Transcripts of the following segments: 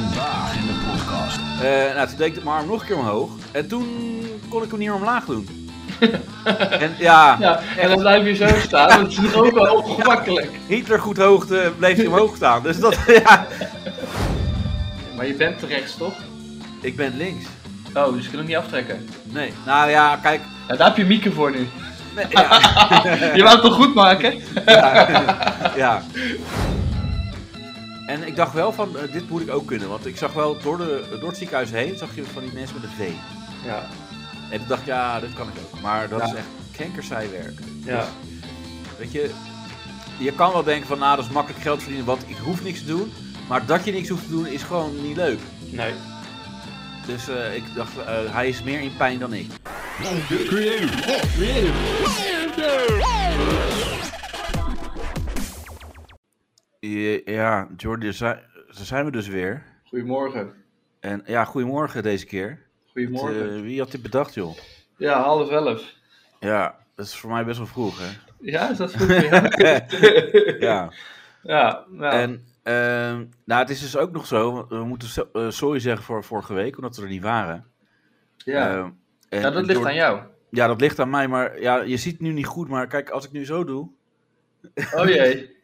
Vandaag in de podcast. Eh, nou, toen deed ik mijn arm nog een keer omhoog. En toen kon ik hem niet meer omlaag doen. en ja, Ja, en dan blijf je zo staan, dat is ook wel ongemakkelijk. Hitler goed hoogte bleef hij omhoog staan. Dus dat, ja. Maar je bent rechts, toch? Ik ben links. Oh, dus je kunt hem niet aftrekken. Nee. Nou ja, kijk. Ja, daar heb je Mieke voor nu. Nee, ja. Je wou het toch goed maken? ja. ja. En ik dacht wel van, eh, dit moet ik ook kunnen. Want ik zag wel door, de, door het ziekenhuis heen, zag je van die mensen met een V. Ja. En toen dacht ik, ja, dit kan ik ook. Maar dat Ja. is echt kankersaai werk. Ja. Dus, weet je, je kan wel denken van, nou, dat is makkelijk geld verdienen, want ik hoef niks te doen. Maar dat je niks hoeft te doen is gewoon niet leuk. Nee. Dus eh, ik dacht, eh, hij is meer in pijn dan ik. Ja, Ja, Jordi, daar zijn, we dus weer. Goedemorgen. En ja, goedemorgen deze keer. Goedemorgen. Eh, wie had dit bedacht, joh? Ja, half elf. Ja, dat is voor mij best wel vroeg, hè? Ja, is dat goed? Ja. ja. ja, nou. En ehm, nou, het is dus ook nog zo, we moeten eh, sorry zeggen voor vorige week, omdat we er niet waren. ja. Ehm, en- ja, dat ligt aan jou. Ja, dat ligt aan mij, maar ja, je ziet het nu niet goed, maar kijk, als ik nu zo doe. Oh jee.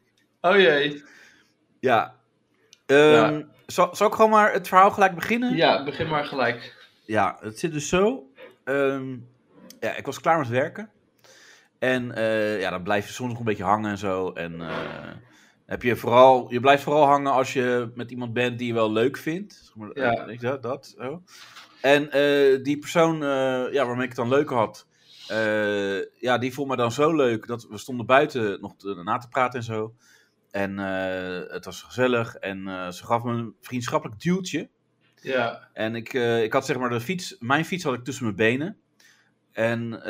Oh jee. Ja. Ehm, Ja. Zal, zal ik gewoon maar het verhaal gelijk beginnen? Ja, begin maar gelijk. Ja, het zit dus zo. Ehm, ja, ik was klaar met werken. En eh, ja, dan blijf je soms nog een beetje hangen en zo. En eh, heb je vooral, je blijft vooral hangen als je met iemand bent die je wel leuk vindt. Zeg maar, Ja. eh, weet je dat, dat zo. En eh, die persoon eh, ja, waarmee ik het dan leuk had, eh, ja, die vond me dan zo leuk dat we stonden buiten nog na te praten en zo. En eh, het was gezellig en eh, ze gaf me een vriendschappelijk duwtje. Ja. En ik, eh, ik had zeg maar de fiets, mijn fiets had ik tussen mijn benen. En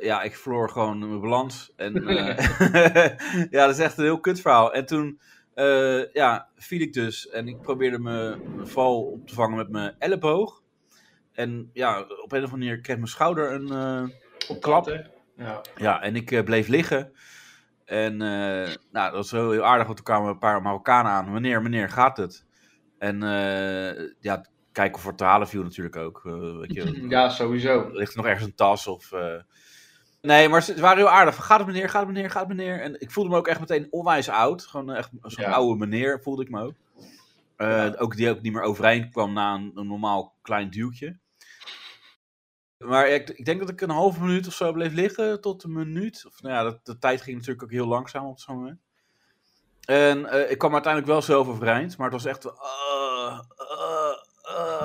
ja, ik verloor gewoon mijn balans. En ja, dat is echt een heel kut verhaal. En toen ja, viel ik dus en ik probeerde mijn, mijn val op te vangen met mijn elleboog. En ja, op een of andere manier kreeg mijn schouder een klap. Ja. Ja, en ik bleef liggen. En eh, nou, dat was wel heel aardig, want er kwamen een paar Marokkanen aan. Meneer, meneer, gaat het? En eh, ja, kijken of te halen viel natuurlijk ook. eh, weet je, Ja, sowieso. ligt er nog ergens een tas of... Nee, maar ze, waren heel aardig. Gaat het meneer, gaat het meneer, gaat het meneer? En ik voelde me ook echt meteen onwijs oud. Gewoon echt zo'n Ja. oude meneer voelde ik me ook. Ja. Ook die ook niet meer overeind kwam na een, een normaal klein duwtje. Maar ik, ik denk dat ik een halve minuut of zo bleef liggen tot een minuut. Of, nou ja, dat, de tijd ging natuurlijk ook heel langzaam op zo'n moment. En eh, ik kwam uiteindelijk wel zelf overeind, maar het was echt... ah.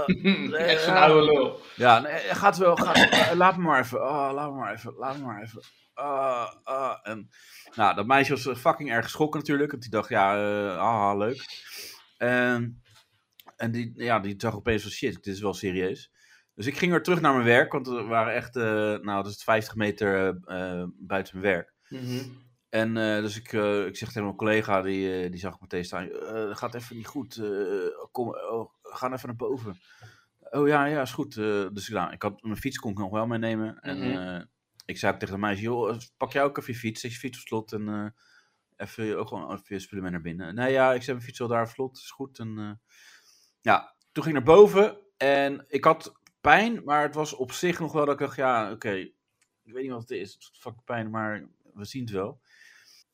Echt zo'n oude lul. Ja, nee, gaat wel. Gaat, eh, laat me maar even. Laat me maar even. Laat me maar even. En, nou, dat meisje was fucking erg geschrokken natuurlijk. Want die dacht, ja, ah, leuk. En, en die, ja, die zag opeens van shit, dit is wel serieus. Dus ik ging weer terug naar mijn werk, want we waren echt, eh, nou, dat is 50 meter eh, eh, buiten mijn werk. Mhm. En dus ik, ik zeg tegen mijn collega, die, die zag ik meteen staan, dat gaat even niet goed, kom, oh, ga even naar boven. Oh ja, ja, is goed. dus nou, ik had, mijn fiets kon ik nog wel meenemen. En Mhm. ik zei ook tegen de meisje, joh, pak jij ook even je fiets, zet je fiets op slot en even, ook gewoon even je spullen mee naar binnen. Nee, ja, ik zet mijn fiets wel daar op slot, is goed. En ja, toen ging ik naar boven en ik had pijn, maar het was op zich nog wel dat ik dacht, ja, oké, ik weet niet wat het is, het doet fucking pijn, maar we zien het wel.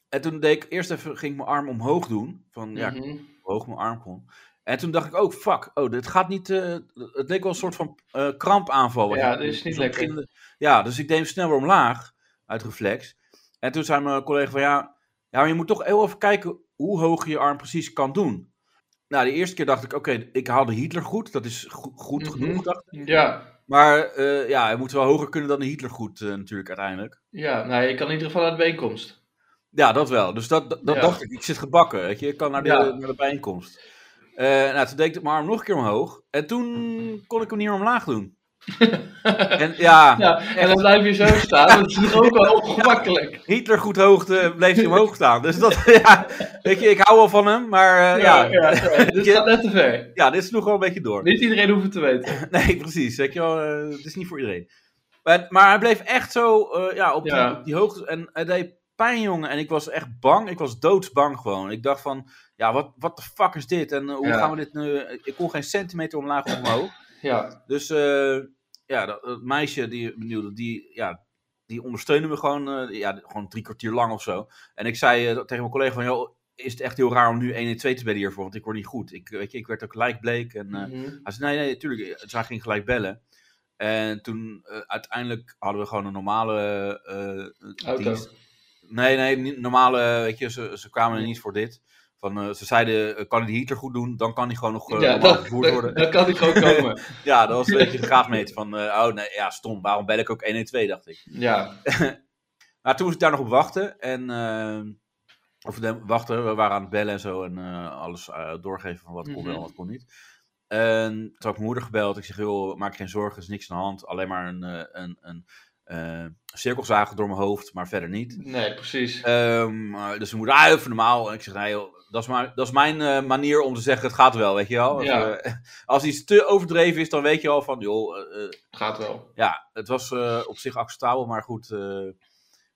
En toen deed ik eerst even, ging ik mijn arm omhoog doen, van ja, Mhm. hoe hoog mijn arm kon. En toen dacht ik ook, fuck, oh, dit gaat niet, eh, het leek wel een soort van eh, krampaanval. Ja, dat is niet lekker. Ja, dus ik deed hem snel weer omlaag, uit reflex. En toen zei mijn collega van, ja, ja, maar je moet toch heel even kijken hoe hoog je je arm precies kan doen. Nou, de eerste keer dacht ik, oké, ik haalde Hitler goed, dat is go- goed Mhm. genoeg, dacht ik. Ja. Maar eh, ja, hij moet wel hoger kunnen dan de Hitler goed eh, natuurlijk uiteindelijk. Ja, nou, je kan in ieder geval naar de bijeenkomst. Ja, dat wel. Dus dat, dat, dat Ja. dacht ik. Ik zit gebakken, weet je. Ik kan naar de, Ja. naar de bijeenkomst. Eh, nou, toen deed ik mijn arm nog een keer omhoog. En toen kon ik hem niet meer omlaag doen. En ja, Ja, en dan blijf je zo staan, dat is toch ook wel ongemakkelijk. Hitler goed hoogte bleef hij omhoog staan. Dus dat, ja, weet je, ik hou wel van hem. Maar eh, ja, ja, ja, dit gaat net te ver. ja, dit is nog wel een beetje door. Niet iedereen hoeft het te weten. Nee, precies. Weet je wel, eh, het is niet voor iedereen. Maar, maar hij bleef echt zo eh, ja, op. Die, op die hoogte. En hij deed pijn, jongen. En ik was echt bang. Ik was doodsbang gewoon. Ik dacht van, ja, wat, wat de fuck is dit? En hoe gaan we dit nu... Ik kon geen centimeter omlaag of omhoog. Ja. Dus eh, ja, dat, dat meisje die benieuwde, die, ja, die ondersteunde me gewoon, eh, ja, gewoon drie kwartier lang of zo. En ik zei eh, tegen mijn collega van, joh, is het echt heel raar om nu 112 te bellen hiervoor? Want ik word niet goed. Ik, weet je, ik werd ook lijkbleek. En eh, Mhm. hij zei, nee, nee, tuurlijk. Dus hij ging gelijk bellen. En toen uiteindelijk hadden we gewoon een normale dienst. Nee, nee, normale, weet je, ze, ze kwamen er niet voor dit. Van, eh, ze zeiden, eh, kan hij de heater goed doen? Dan kan hij gewoon nog eh, ja, normaal dat, vervoerd dat, worden. dat kan hij gewoon komen. Ja, dat was een beetje de graafmeter van, eh, oh nee, ja, stom, waarom bel ik ook 112, dacht ik. Ja. Maar toen moest ik daar nog op wachten. En, eh, of wachten, we waren aan het bellen en zo. En eh, alles eh, doorgeven van wat kon wel en Mhm. wat kon niet. En toen had ik mijn moeder gebeld. Ik zeg, joh, maak je geen zorgen, er is niks aan de hand. Alleen maar een, eh, een, een eh, cirkelzagen door mijn hoofd, maar verder niet. Nee, precies. Ehm, eh, dus mijn moeder, ah, even normaal. En ik zeg, nee joh, dat is, maar, dat is mijn eh, manier om te zeggen, het gaat wel, weet je wel. Als, eh, als iets te overdreven is, dan weet je al van, joh, eh, eh, Gaat wel. ja, het was op zich acceptabel, maar goed.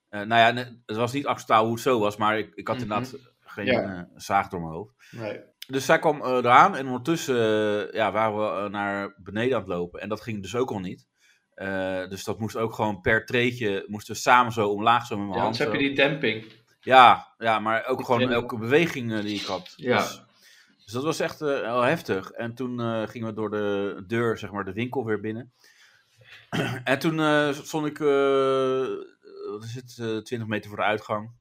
nou ja, het was niet acceptabel hoe het zo was, maar ik, ik had Mhm. inderdaad geen Ja. zaag door mijn hoofd. Nee. Dus zij kwam eraan en ondertussen ja, waren we naar beneden aan het lopen. En dat ging dus ook al niet. Dus dat moest ook gewoon per treetje, moesten we samen zo omlaag zo met mijn Ja, hand. anders heb je die demping. Ja, ja, maar ook gewoon elke beweging eh, die ik had. Ja. Dus, dus dat was echt eh, wel heftig. En toen eh, gingen we door de deur, zeg maar, de winkel weer binnen. en toen eh, stond ik, eh, wat is het, eh 20 meter voor de uitgang.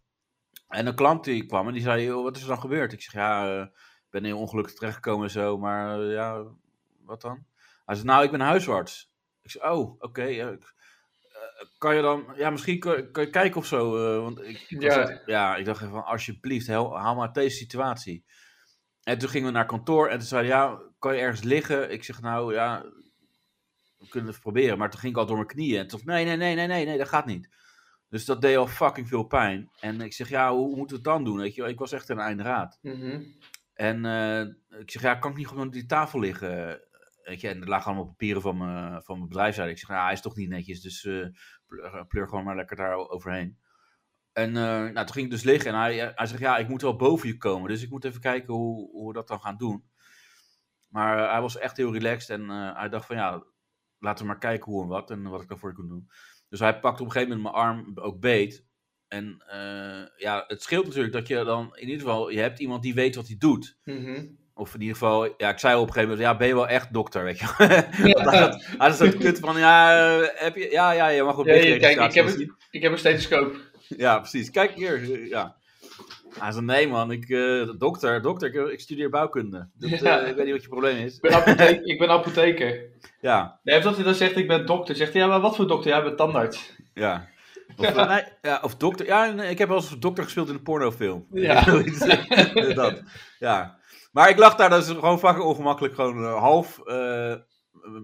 En een klant die kwam en die zei, "Joh, wat is er dan gebeurd? Ik zeg, ja, eh, ik ben heel ongelukkig terechtgekomen en zo, maar eh, ja, wat dan? Hij zei, nou, ik ben huisarts. Ik zei, oh, oké, ja, ik- eh, kan je dan, ja, misschien kan, kan je kijken of zo, eh, want ik, Ja. ja, ik dacht even van, alsjeblieft, haal, haal maar deze situatie. En toen gingen we naar kantoor en toen zei ja, kan je ergens liggen? Ik zeg, nou, ja, we kunnen het proberen. Maar toen ging ik al door mijn knieën en toen nee, nee, nee, nee, nee, nee, dat gaat niet. Dus dat deed al fucking veel pijn. En ik zeg, ja, hoe, moeten we het dan doen? Weet je? Ik was echt een einde raad. Mhm. En eh, ik zeg, ja, kan ik niet gewoon op die tafel liggen? Weet en er lagen allemaal papieren van mijn, van mijn. Ik zeg, ja, hij is toch niet netjes, dus eh, pleur, gewoon maar lekker daar overheen. En eh, nou, toen ging ik dus liggen en hij, hij zegt, ja, ik moet wel boven je komen. Dus ik moet even kijken hoe, hoe we dat dan gaan doen. Maar hij was echt heel relaxed en hij dacht van, ja, laten we maar kijken hoe en wat en wat ik daarvoor kon doen. Dus hij pakt op een gegeven moment mijn arm ook beet. En ja, het scheelt natuurlijk dat je dan in ieder geval, je hebt iemand die weet wat hij doet. Mhm. Of in ieder geval, ja, ik zei op een gegeven moment, ja, ben je wel echt dokter, weet je. Want hij had- hij had zo'n kut van, ja, eh, heb je, ja, ja, je mag op Ja, kijk, ik heb, zien. ik heb een stethoscoop. Ja, precies. Kijk hier, ja. Hij zei, nee man, ik, eh, dokter, dokter, ik, ik studeer bouwkunde. Dat, eh, Ja. ik weet niet wat je probleem is. Ik ben, apothe- ik ben apotheker. Ja, Nee, of dat hij dan zegt, ik ben dokter. Zegt hij, ja, maar wat voor dokter? Ja, ik ben tandarts. ja. Of, nee, ja, of dokter, ja, ik heb wel eens dokter gespeeld in een pornofilm. Ja. Dat, ja. Maar ik lag daar dus gewoon fucking ongemakkelijk, gewoon eh, half eh,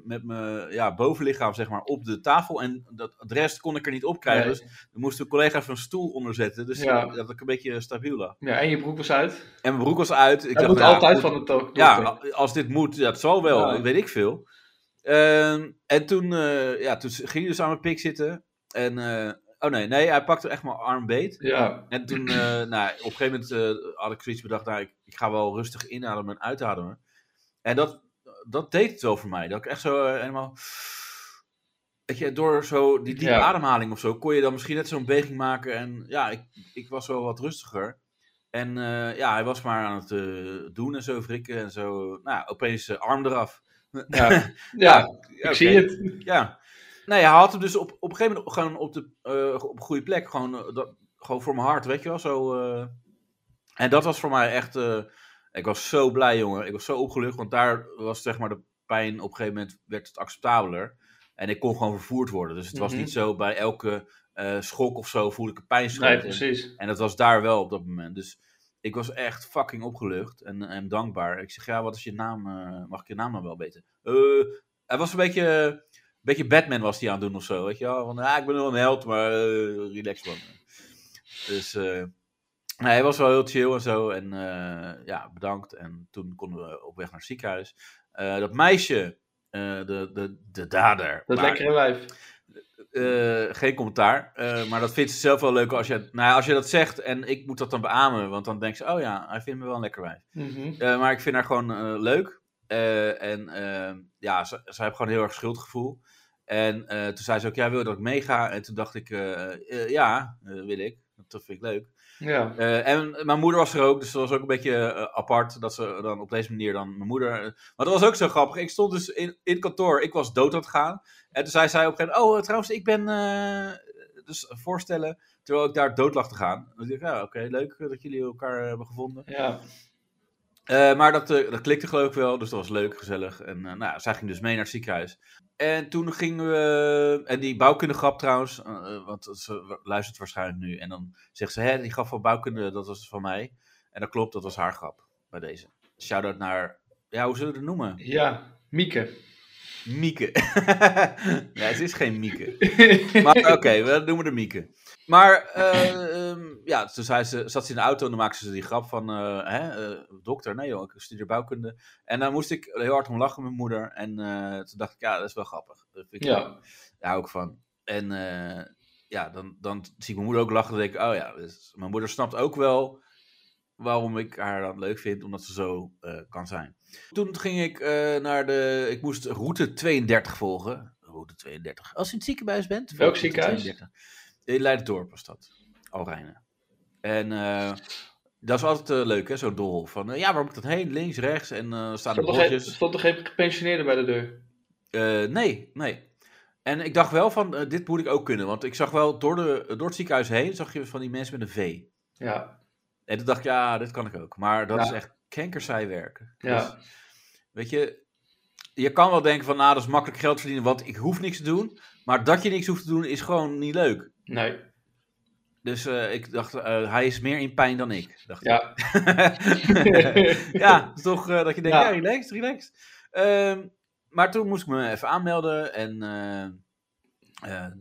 met mijn ja, bovenlichaam zeg maar op de tafel. En dat, de rest kon ik er niet op krijgen. Nee. Dus dan moest de collega even een stoel onderzetten. Dus Ja. dat ik een beetje stabiel lag. Ja, en je broek was uit. En mijn broek was uit. Ik dat dacht, moet nou, altijd goed, van de to- dokter. Ja, als dit moet, het zal wel, Ja. weet ik veel. Ehm, en toen, eh, ja, toen ging hij dus aan mijn pik zitten. En, eh, oh nee, nee, hij pakte echt mijn arm beet. Ja. En toen, eh, nou, op een gegeven moment eh, had ik zoiets bedacht, nou, ik, ik ga wel rustig inademen en uitademen. En dat, dat deed het wel voor mij. Dat ik echt zo eh, helemaal, weet je, door zo die diepe Ja. ademhaling of zo, kon je dan misschien net zo'n beweging maken. En ja, ik, ik was wel wat rustiger. En ja, hij was maar aan het doen en zo, wrikken en zo. Nou, opeens arm eraf. Ja. ja, ik zie het. Ja. Nee, hij had hem dus op, op een gegeven moment gewoon op, de, eh, op een goede plek. Gewoon, eh, dat, gewoon voor mijn hart, weet je wel. Zo, eh. En dat was voor mij echt... ik was zo blij, jongen. Ik was zo opgelucht. Want daar was zeg maar de pijn... Op een gegeven moment werd het acceptabeler. En ik kon gewoon vervoerd worden. Dus het was Mhm. niet zo bij elke schok of zo voelde ik een pijnschok. Nee, En- precies. en dat was daar wel op dat moment. Dus ik was echt fucking opgelucht en, en dankbaar. Ik zeg, ja, wat is je naam? mag ik je naam dan wel weten? Hij was een beetje, beetje Batman was hij aan het doen of zo, weet je wel? Van, ja, ik ben wel een held, maar eh, relax man. Dus eh, hij was wel heel chill en zo. En eh, ja, bedankt. En toen konden we op weg naar het ziekenhuis. Dat meisje, de, de, de dader. Dat maar- lekkere wijf. geen commentaar. Maar dat vindt ze zelf wel leuk als je, nou als je dat zegt en ik moet dat dan beamen. Want dan denkt ze, oh ja, hij vindt me wel een lekker wijf. Mhm. Maar ik vind haar gewoon leuk. Eh, en eh, ja, ze, ze heeft gewoon heel erg schuldgevoel. En eh, toen zei ze ook, ja, wil je dat ik meega? En toen dacht ik, eh, ja, wil ik. Dat vind ik leuk. Ja. En mijn moeder was er ook, dus dat was ook een beetje apart dat ze dan op deze manier dan mijn moeder. maar dat was ook zo grappig. Ik stond dus in, in het kantoor, ik was dood aan het gaan. En toen zei zij op een gegeven moment: Oh, trouwens, ik ben. dus voorstellen, terwijl ik daar dood lag te gaan. Dan dacht ik: Ja, oké, leuk dat jullie elkaar hebben gevonden. Ja. Eh, maar dat, eh, dat klikte geloof ik wel, dus dat was leuk, gezellig. En eh, nou, ja, zij ging dus mee naar het ziekenhuis. En toen gingen we. En die bouwkundegrap trouwens, eh, eh, want ze luistert waarschijnlijk nu. En dan zegt ze: Hé, die grap van bouwkunde, dat was van mij. En dat klopt, dat was haar grap bij deze. Shout-out naar. Ja, hoe zullen we het noemen? Ja. Mieke. Mieke. nee, het is geen Mieke. Maar oké, we noemen haar Mieke. Maar eh, ehm, ja, toen zei ze, zat ze in de auto en dan maakte ze die grap van, eh, hè, eh, dokter, nee joh, ik studeer bouwkunde. En dan moest ik heel hard om lachen met mijn moeder. En toen dacht ik, ja, dat is wel grappig. Dat vind ik Ja. Daar hou ik van. En ja, dan, dan zie ik mijn moeder ook lachen. Dan denk ik, oh ja, dus mijn moeder snapt ook wel waarom ik haar dan leuk vind, omdat ze zo kan zijn. Toen ging ik naar de, ik moest route 32 volgen. Route 32. Als je in het ziekenhuis bent. Welk ziekenhuis? 32. In Leiderdorp was dat. Alrijnen. En eh, dat is altijd eh, leuk, hè, zo'n doolhof. Van, eh, ja, waar moet ik dat heen? Links, rechts. En eh staan er, geen, bordjes. stond er geen gepensioneerde bij de deur? Eh, nee, nee. En ik dacht wel van, eh, dit moet ik ook kunnen. Want ik zag wel door, de, door het ziekenhuis heen, zag je van die mensen met een V. Ja. En toen dacht ik, ja, dit kan ik ook. Maar dat Ja. is echt kankersaai werken. Ja. Dus, weet je, je kan wel denken van, nou, dat is makkelijk geld verdienen, want ik hoef niks te doen. Maar dat je niks hoeft te doen, is gewoon niet leuk. Nee. Dus eh, ik dacht, eh, hij is meer in pijn dan ik. Dacht Ja. ik. ja, toch eh, dat je denkt, Ja. ja, relaxed, relaxed. Ehm, maar toen moest ik me even aanmelden en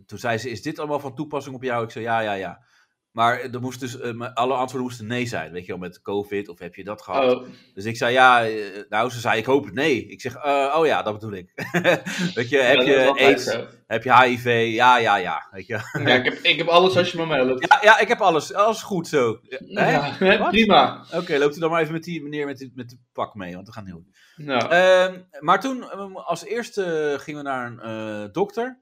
toen zei ze, is dit allemaal van toepassing op jou? Ik zei, ja, ja, ja. Maar er moest dus, eh, alle antwoorden moesten nee zijn, weet je wel, met covid of heb je dat gehad? Oh, Dus ik zei, ja, eh, nou, ze zei, ik hoop het nee. Ik zeg, eh, oh ja, dat bedoel ik. weet je, heb ja, je AIDS, heb je HIV? Ja, ja, ja, weet je. Ja, ik heb, ik heb alles als je me meldt. Ja, ja, ik heb alles, alles goed zo. Hè? Ja, hè, Wat? prima. Oké, loopt u dan maar even met die meneer met, die, met de pak mee, want we gaan heel goed. Nou, Ehm, maar toen, ehm, als eerste gingen we naar een dokter.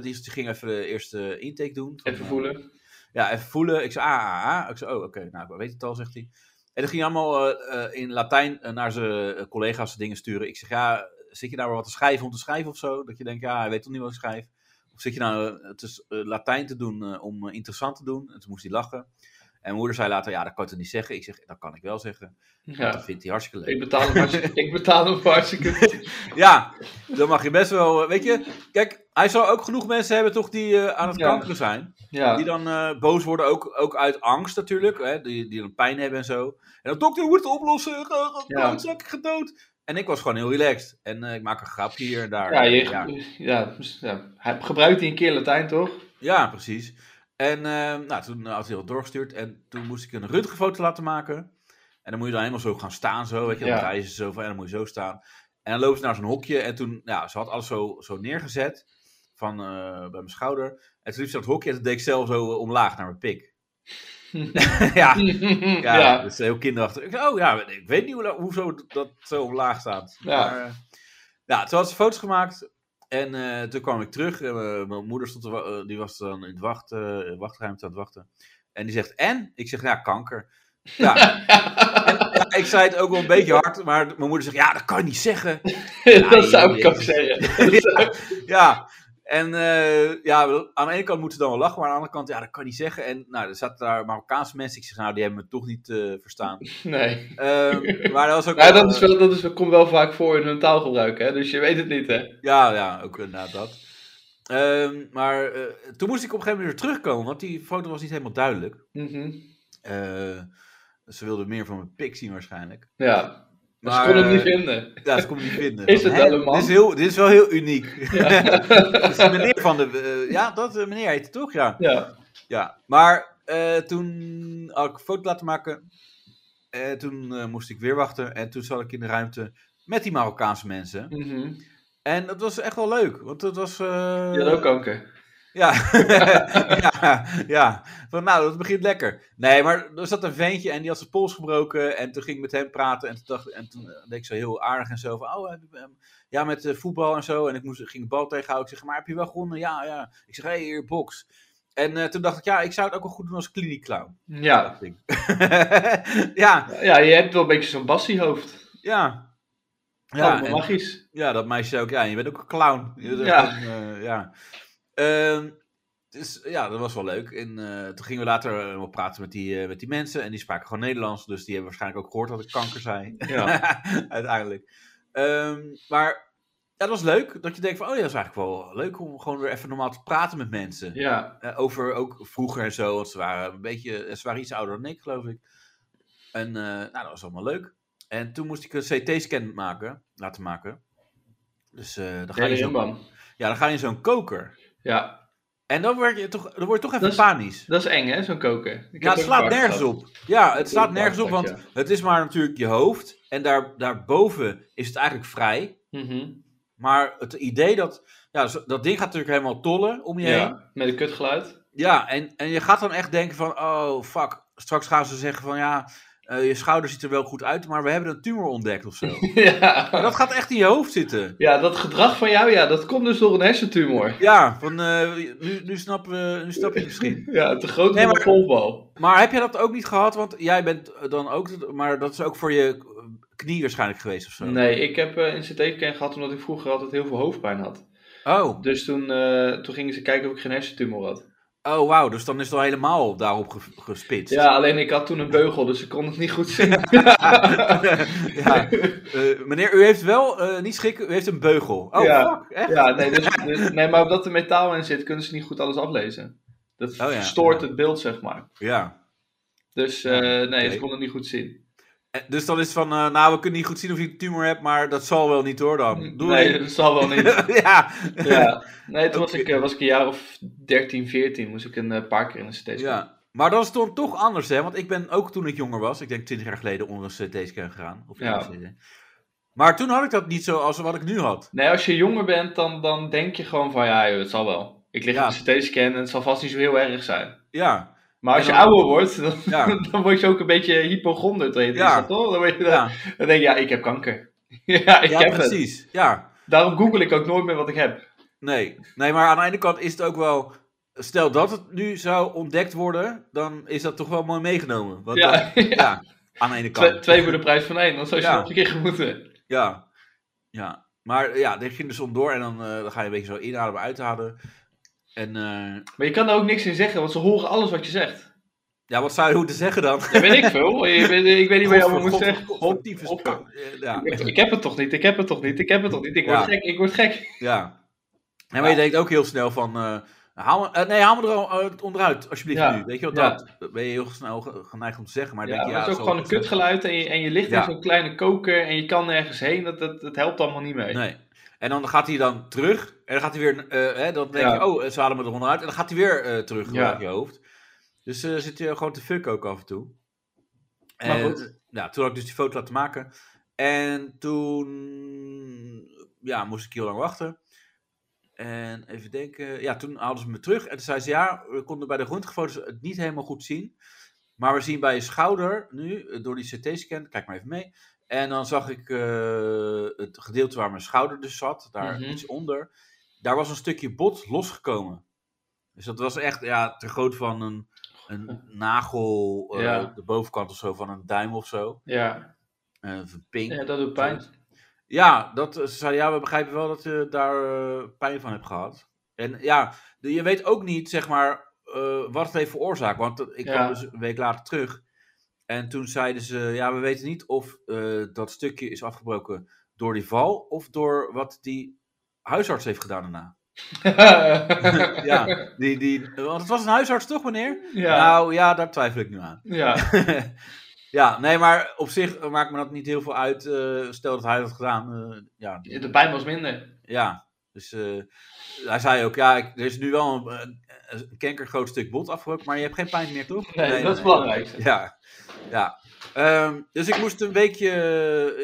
Die, ging even de eerste intake doen. Van, even voelen. Ja, even voelen. Ik zei, ah, ah, ah. Ik zei, oh, oké, nou, ik weet het al, zegt hij. En dan ging hij allemaal eh, eh, in Latijn eh, naar zijn collega's dingen sturen. Ik zeg, ja, zit je nou weer wat te schrijven om te schrijven of zo? Dat je denkt, ja, hij weet toch niet wat ik schrijf? Of zit je nou het is, Latijn te doen om interessant te doen? En toen moest hij lachen. En mijn moeder zei later, ja, dat kan ik toch niet zeggen? Ik zeg, dat kan ik wel zeggen. Want dat Ja. vindt hij hartstikke leuk. Ik betaal hem hartstikke, ik betaal hem hartstikke. Ja, dan mag je best wel, weet je, kijk, hij zal ook genoeg mensen hebben toch die eh, aan het Ja. kankeren zijn. Die Ja. dan eh, boos worden, ook, ook uit angst natuurlijk, hè, die, die dan pijn hebben en zo. En dan, dokter, hoe moet het oplossen? Ga- ga- Ja. Gedood. En ik was gewoon heel relaxed. En eh, ik maak een grapje hier en daar. Ja, je, ja. ja. ja. Hij een keer Latijn, toch? Ja, precies. En eh, nou, toen had hij dat doorgestuurd en toen moest ik een röntgenfoto laten maken. En dan moet je dan helemaal zo gaan staan, zo, weet je. Dan ze zo van, en dan moet je zo staan. En dan lopen ze naar zo'n hokje en toen, ja, ze had alles zo, zo neergezet van eh, bij mijn schouder. En toen liep ze het hokje en toen deed ik zelf zo omlaag naar mijn pik. ja, ja, ja. dat is heel kinderachtig. Ik oh ja, ik weet niet hoe, dat- hoezo dat zo omlaag staat. Ja. Maar, eh, ja, toen had ze foto's gemaakt. En eh, toen kwam ik terug. En, mijn moeder stond, die was dan in het wacht, wachtruimte aan het wachten. En die zegt, en? Ik zeg, ja, kanker. Ja, ja, ik zei het ook wel een beetje hard, maar mijn moeder zegt, ja, dat kan je niet zeggen. dat zou ik ook zeggen. ja, ja, en eh, ja, aan de ene kant moeten ze dan wel lachen, maar aan de andere kant, ja, dat kan niet zeggen. En nou, er zaten daar Marokkaanse mensen. Ik zeg, nou, die hebben me toch niet eh, verstaan. Nee. Ehm, maar dat was ook Ja, wel, dat, is eh, wel, dat is, komt wel vaak voor in hun taalgebruik, hè? Dus je weet het niet, hè? Ja, ja, ook inderdaad dat. Ehm, maar eh, toen moest ik op een gegeven moment weer terugkomen, want die foto was niet helemaal duidelijk. Mhm. Eh, ze wilden meer van mijn pik zien waarschijnlijk. Ja. Maar ze Maar, kon hem niet eh, vinden. Ja, ze kon hem niet vinden. Is het wel een man? Dit is, heel, dit is wel heel uniek. Ja. De meneer van de... eh, ja, dat eh, meneer heet het toch? Ja. ja. ja. Maar toen had ik een foto laten maken. Eh, toen moest ik weer wachten. En toen zat ik in de ruimte met die Marokkaanse mensen. Mhm. En dat was echt wel leuk. Want dat was... eh, Je had ook kanker. Ja. ja, ja. Van, nou, dat begint lekker. Nee, maar er zat een ventje en die had zijn pols gebroken. En toen ging ik met hem praten. En toen, dacht, en toen eh, deed ik zo heel aardig en zo van, oh, heb je, ehm, ja, met eh, voetbal en zo. En ik moest, ging de bal tegenhouden. Ik zeg, maar heb je wel gewonnen? Ja, ja. Ik zeg, hé, hey, hier, box. En eh, toen dacht ik, ja, ik zou het ook wel goed doen als kliniek clown. Ja. Ja, ja, je hebt wel een beetje zo'n bassiehoofd. ja. Ja, Ja, oh, magisch. Ja, dat meisje ook. Ja, je bent ook een clown. Ja. eh, ja. Ehm, dus ja, dat was wel leuk. En eh, toen gingen we later eh, wel praten met die, eh, met die mensen. En die spraken gewoon Nederlands. Dus die hebben waarschijnlijk ook gehoord dat ik kanker zei. Ja. Uiteindelijk. Ehm, maar ja, dat was leuk. Dat je denkt van, oh ja, dat is eigenlijk wel leuk om gewoon weer even normaal te praten met mensen. Ja. Over ook vroeger en zo. Want ze waren een beetje, ze waren iets ouder dan ik, geloof ik. En nou, dat was allemaal leuk. En toen moest ik een CT-scan maken, laten maken. Dus eh, dan, ga je ja, dan ga je in zo'n koker. Ja. En dan word je toch, dan word je toch even Dat is- panisch. Dat is eng, hè, zo'n koken. Ik Ja, het slaat nergens gehad. op. Ja, het slaat nergens op, want het is maar natuurlijk je hoofd. En daar, daarboven is het eigenlijk vrij. Mhm. Maar het idee dat, ja, dat ding gaat natuurlijk helemaal tollen om je heen. Ja, met een kutgeluid. Ja, en, en je gaat dan echt denken van, oh fuck, straks gaan ze zeggen van ja, eh, je schouder ziet er wel goed uit, maar we hebben een tumor ontdekt of zo. ja. Maar dat gaat echt in je hoofd zitten. ja, dat gedrag van jou, ja, dat komt dus door een hersentumor. Ja, van eh, nu, nu, snappen we, nu snap je misschien. Ja, te groot Nee, voor maar- een golfbal. Maar heb je dat ook niet gehad? Want jij bent eh, dan ook, maar dat is ook voor je knie waarschijnlijk geweest of zo. Nee, ik heb een CT-scan gehad omdat ik vroeger altijd heel veel hoofdpijn had. Oh, Dus toen, toen gingen ze kijken of ik geen hersentumor had. Oh wauw, dus dan is het al helemaal daarop ge- gespitst. Ja, alleen ik had toen een beugel, dus ik kon het niet goed zien. ja. Eh, meneer, u heeft wel, eh, niet schrikken, u heeft een beugel. Oh, Ja. fuck, echt? ja, nee, dus, dus- nee, maar omdat er metaal in zit, kunnen ze niet goed alles aflezen. Dat Oh ja, verstoort ja. het beeld, zeg maar. Ja. Dus eh, nee, ze konden het niet goed zien. Eh, Dus dan is van, eh, nou, we kunnen niet goed zien of je een tumor hebt, maar dat zal wel niet hoor dan. Nee, dat zal wel niet. ja. ja. Nee, toen was ik, eh, was ik een jaar of 13, 14, moest ik een paar keer in een CT-scan. ja. Maar dat is dan toch anders, hè? Want ik ben ook toen ik jonger was, ik denk 20 jaar geleden, onder een CT-scan gegaan. Of Ja. Maar toen had ik dat niet zo als wat ik nu had. Nee, als je jonger bent, dan, dan denk je gewoon van, ja, joh, het zal wel. Ik lig Ja. op een CT-scan en het zal vast niet zo heel erg zijn. Ja. Maar als je dan- ouder wordt, dan, Ja. dan word je ook een beetje hypochonder. Dan, Ja. toch? dan, je, dan denk je, ja, ik heb kanker. ja, ik ja heb het. precies. Ja. Daarom google ik ook nooit meer wat ik heb. Nee. nee, maar aan de ene kant is het ook wel... Stel dat het nu zou ontdekt worden, dan is dat toch wel mooi meegenomen. Want dan- Ja, ja. aan de ene kant. twee, twee voor de prijs van één. Dan zou je nog een keer moeten. Ja, ja. Maar ja, dit ging dus om door en dan, eh, dan ga je een beetje zo inademen, uitademen. En eh, Maar je kan daar ook niks in zeggen, want ze horen alles wat je zegt. ja, wat zou je moeten zeggen dan? Dat weet ik veel. Je weet- ik weet niet wat je allemaal moet God- zeggen. God- Ja, Ik heb- Ik heb het toch niet, ik heb het toch niet, ik heb het toch niet. Ik word Ja. gek, ik word gek. ja. En maar je denkt ook heel snel van, eh, haal me, eh, nee, haal me er al onderuit, alsjeblieft Ja. nu. Weet je wat Ja. dat? Dat ben je heel snel ge- geneigd om te zeggen, maar Ja, denk je, ja, het is ook gewoon een kutgeluid en je, en je ligt in zo'n kleine koker en je kan nergens heen. Dat, dat, dat helpt allemaal niet mee. Nee. En dan gaat hij dan terug. En dan gaat hij weer. eh, hè, dan denk Ja. je, oh, ze halen me er onderuit. En dan gaat hij weer eh, terug Ja. naar je hoofd. Dus eh zit je gewoon te fuck ook af en toe. Maar En goed. ja, toen had ik dus die foto laten maken. En toen ja, moest ik heel lang wachten. En even denken. Ja, toen haalden ze me terug. En toen zei ze, ja, we konden bij de röntgenfoto's het niet helemaal goed zien. Maar we zien bij je schouder nu, eh, door die CT-scan, kijk maar even mee. En dan zag ik eh, het gedeelte waar mijn schouder dus zat, daar Mhm. iets onder. Daar was een stukje bot losgekomen. Dus dat was echt ja, ter grootte van een, een nagel, Ja. de bovenkant of zo, van een duim of zo. Ja. Of een pink. ja, dat doet pijn. Ja, dat, ze ja, we begrijpen wel dat je daar pijn van hebt gehad. En ja, je weet ook niet, zeg maar, eh, wat het heeft veroorzaakt. Want ik Ja. kwam dus een week later terug. En toen zeiden ze, ja, we weten niet of eh, dat stukje is afgebroken door die val... of door wat die huisarts heeft gedaan daarna. ja, die, die, want het was een huisarts toch, meneer? ja. Nou, ja, daar twijfel ik nu aan. ja. ja, nee, maar op zich maakt me dat niet heel veel uit. eh, stel dat hij dat had gedaan. ja, De pijn was minder. ja, dus hij zei ook, ja, ik- er is nu wel een, een, kankergroot stuk bot afgebroken, maar je hebt geen pijn meer, toch? Nee, dat is het belangrijkste. Ja, ja. Ehm, dus ik moest een weekje,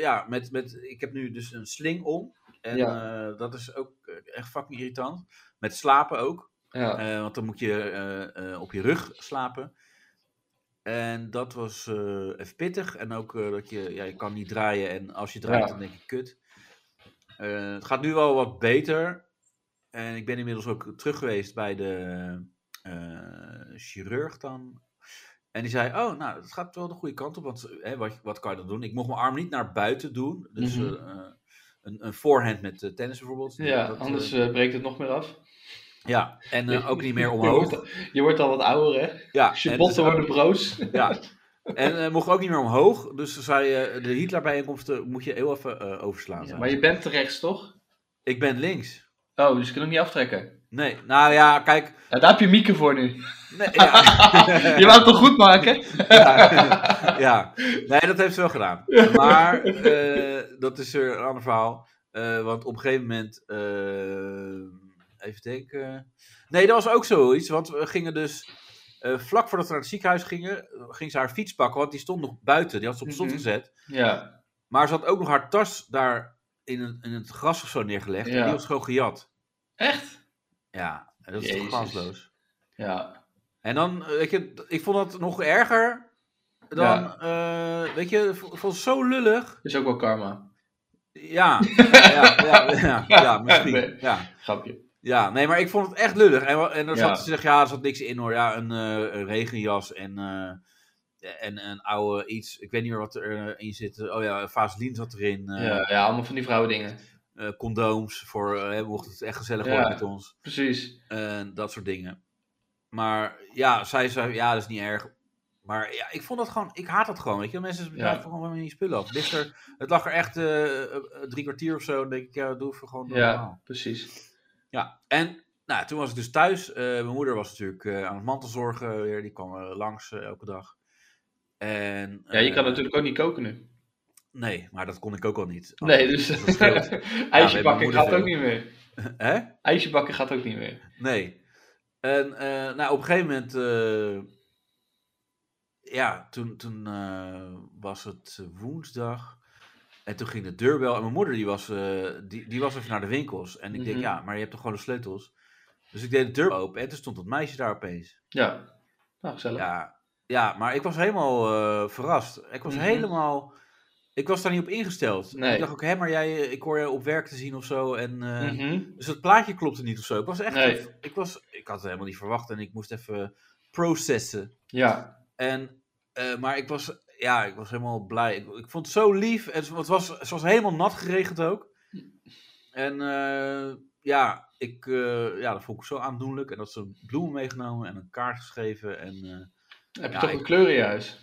ja, met, met, ik heb nu dus een sling om. En Ja. eh, dat is ook eh, echt fucking irritant. Met slapen ook. Ja. Eh, want dan moet je op je rug slapen. En dat was even pittig. En ook dat je, ja, je kan niet draaien. En als je draait, Ja. dan denk je kut. Het gaat nu wel wat beter. En ik ben inmiddels ook terug geweest bij de eh, chirurg dan. En die zei, oh, nou, het gaat wel de goede kant op. Want hè, wat, wat kan je dan doen? Ik mocht mijn arm niet naar buiten doen. Dus Mhm. eh, eh, een, een voorhand met tennis bijvoorbeeld. Ja, Dat, anders breekt het nog meer af. ja, en ook niet meer Je omhoog. je wordt al wat ouder, hè? Ja, je en botten dus- worden broos. Ja. En mocht ook niet meer omhoog. Dus ze zei, de Hitler-bijeenkomsten moet je heel even overslaan. Ja, maar je bent rechts, toch? Ik ben links. Oh, dus je kunt hem niet aftrekken. Nee, nou ja, kijk. Ja, daar heb je Mieke voor nu. Nee, ja. je wou het toch goed maken? ja, ja. nee, dat heeft ze wel gedaan. Maar eh, dat is er een ander verhaal. Eh, want op een gegeven moment, eh, even denken. Nee, dat was ook zoiets. Want we gingen dus, vlak voordat we naar het ziekenhuis gingen, ging ze haar fiets pakken. Want die stond nog buiten. Die had ze op slot Mhm. gezet. Ja. Maar ze had ook nog haar tas daar in, een, in het gras of zo neergelegd. En Ja. die was gewoon gejat. Echt? Ja, en dat is toch kansloos. Ja. En dan, eh, weet je, ik vond dat nog erger dan, Ja. eh, weet je, ik vond het zo lullig. Is ook wel karma. Ja, ja, ja, ja, ja, misschien. Nee. Ja. Grapje. ja, nee, maar ik vond het echt lullig. En, en dan zat ze zeggen, ja, er zat niks in hoor. Ja, een, eh, een regenjas en, en een oude iets. Ik weet niet meer wat erin in zit. Oh ja, vaseline zat erin. eh, Ja, ja, allemaal van die vrouwendingen. eh, condooms voor, eh, mocht het echt gezellig Ja. worden met ons. Precies. En dat soort dingen. Maar ja, zij zei, ja, dat is niet erg. Maar ja, ik vond dat gewoon, ik haat dat gewoon, weet je. Mensen blijven gewoon van die spullen af. Het, ligt er, het lag er echt eh, eh, drie kwartier of zo. Dan denk ik, ja, doe even gewoon normaal. Ja, precies. Ja, en nou, toen was ik dus thuis. Eh, mijn moeder was natuurlijk eh, aan het mantelzorgen weer. Die kwam eh, langs eh, elke dag. En, Ja, je eh, kan natuurlijk ook niet koken nu. Nee, maar dat kon ik ook al niet. Nee, dus ijsje bakken gaat veel. ook niet meer. Hè? Ijsje bakken gaat ook niet meer. Nee. En eh, nou, op een gegeven moment, eh, ja, toen, toen eh, was het woensdag. En toen ging de deurbel. En mijn moeder die was, eh, die, die was even naar de winkels. En ik denk, Mhm. ja, maar je hebt toch gewoon de sleutels? Dus ik deed de deur open en toen stond dat meisje daar opeens. Ja. Nou, gezellig. Ja, ja maar ik was helemaal eh, verrast. Ik was Mhm. helemaal... Ik was daar niet op ingesteld. Nee. Ik dacht ook, hé, maar jij, ik hoor je op werk te zien of zo. En, eh, Mhm. dus het plaatje klopte niet of zo. Ik was echt. Nee. Ik, was, ik had het helemaal niet verwacht en ik moest even processen. Ja. En, eh, maar ik was, ja, ik was helemaal blij. Ik, ik vond het zo lief. En het was, het was helemaal nat geregend ook. En ja, ik, ja, dat vond ik zo aandoenlijk. En dat ze bloemen meegenomen en een kaart geschreven. En, Heb je Ja, toch ik- een kleur in je huis?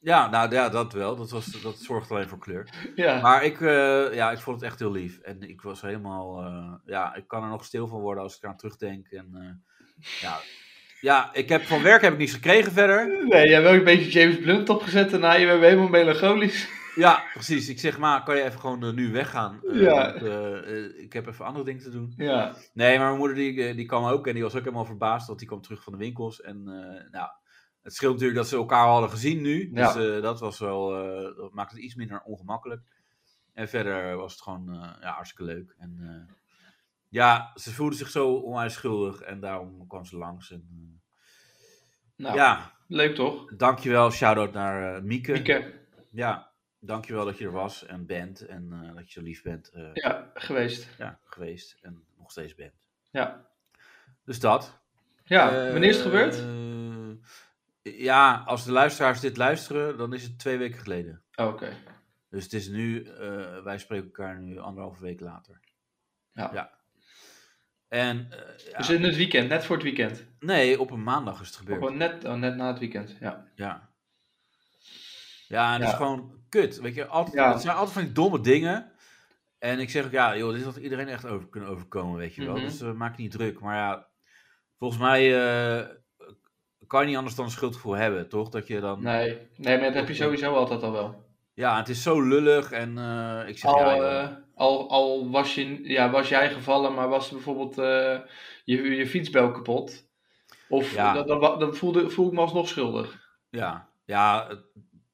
ja, nou ja, dat wel. Dat, was, dat zorgt alleen voor kleur. Ja. Maar ik, eh, ja, ik vond het echt heel lief. En ik was helemaal, eh, ja, ik kan er nog stil van worden als ik eraan terugdenk. En eh, ja, ja, ik heb van werk heb ik niets gekregen verder. Nee, jij hebt ook een beetje James Blunt opgezet en nou, je bent helemaal melancholisch. Ja, precies. Ik zeg maar, kan je even gewoon nu weggaan? Ja. want, ik heb even andere dingen te doen. Ja. Nee, maar mijn moeder die, die kwam ook en die was ook helemaal verbaasd, want die kwam terug van de winkels. En nou, het scheelt natuurlijk dat ze elkaar hadden gezien nu. Dus Ja. eh, dat was wel, eh, dat maakte het iets minder ongemakkelijk. En verder was het gewoon eh, ja, hartstikke leuk. En ja, ze voelde zich zo onwijs schuldig en daarom kwam ze langs. En, Nou, Ja, leuk toch? dankjewel. Shout-out naar Mieke. Mieke. Ja, dankjewel dat je er was en bent en dat je zo lief bent Ja, geweest. ja, geweest en nog steeds bent. Ja. Dus dat. Ja, wanneer is het gebeurd? Ja, als de luisteraars dit luisteren, dan is het twee weken geleden. Oké. Dus het is nu, eh, wij spreken elkaar nu anderhalve week later. Ja. Ja. En, eh, ja, Dus in het weekend, net voor het weekend. nee, op een maandag is het gebeurd. Gewoon net, oh, net na het weekend, ja. Ja. Ja, en dat Ja. is gewoon kut. Weet je, altijd, het zijn altijd van die domme dingen. En ik zeg ook, ja, joh, dit had iedereen echt over kunnen overkomen, weet je wel. Mhm. Dus uh, maak niet druk. Maar ja, volgens mij kan je niet anders dan een schuldgevoel hebben, toch? Dat je dan... Nee, nee maar dat heb je sowieso altijd al wel. Ja, het is zo lullig en eh, ik zeg, Al, ja, eh, al, al was, je, ja, was jij gevallen, maar was bijvoorbeeld eh, je, je fietsbel kapot. Of Ja. dan, dan, dan voelde, voel ik me alsnog schuldig. ja, ja, het-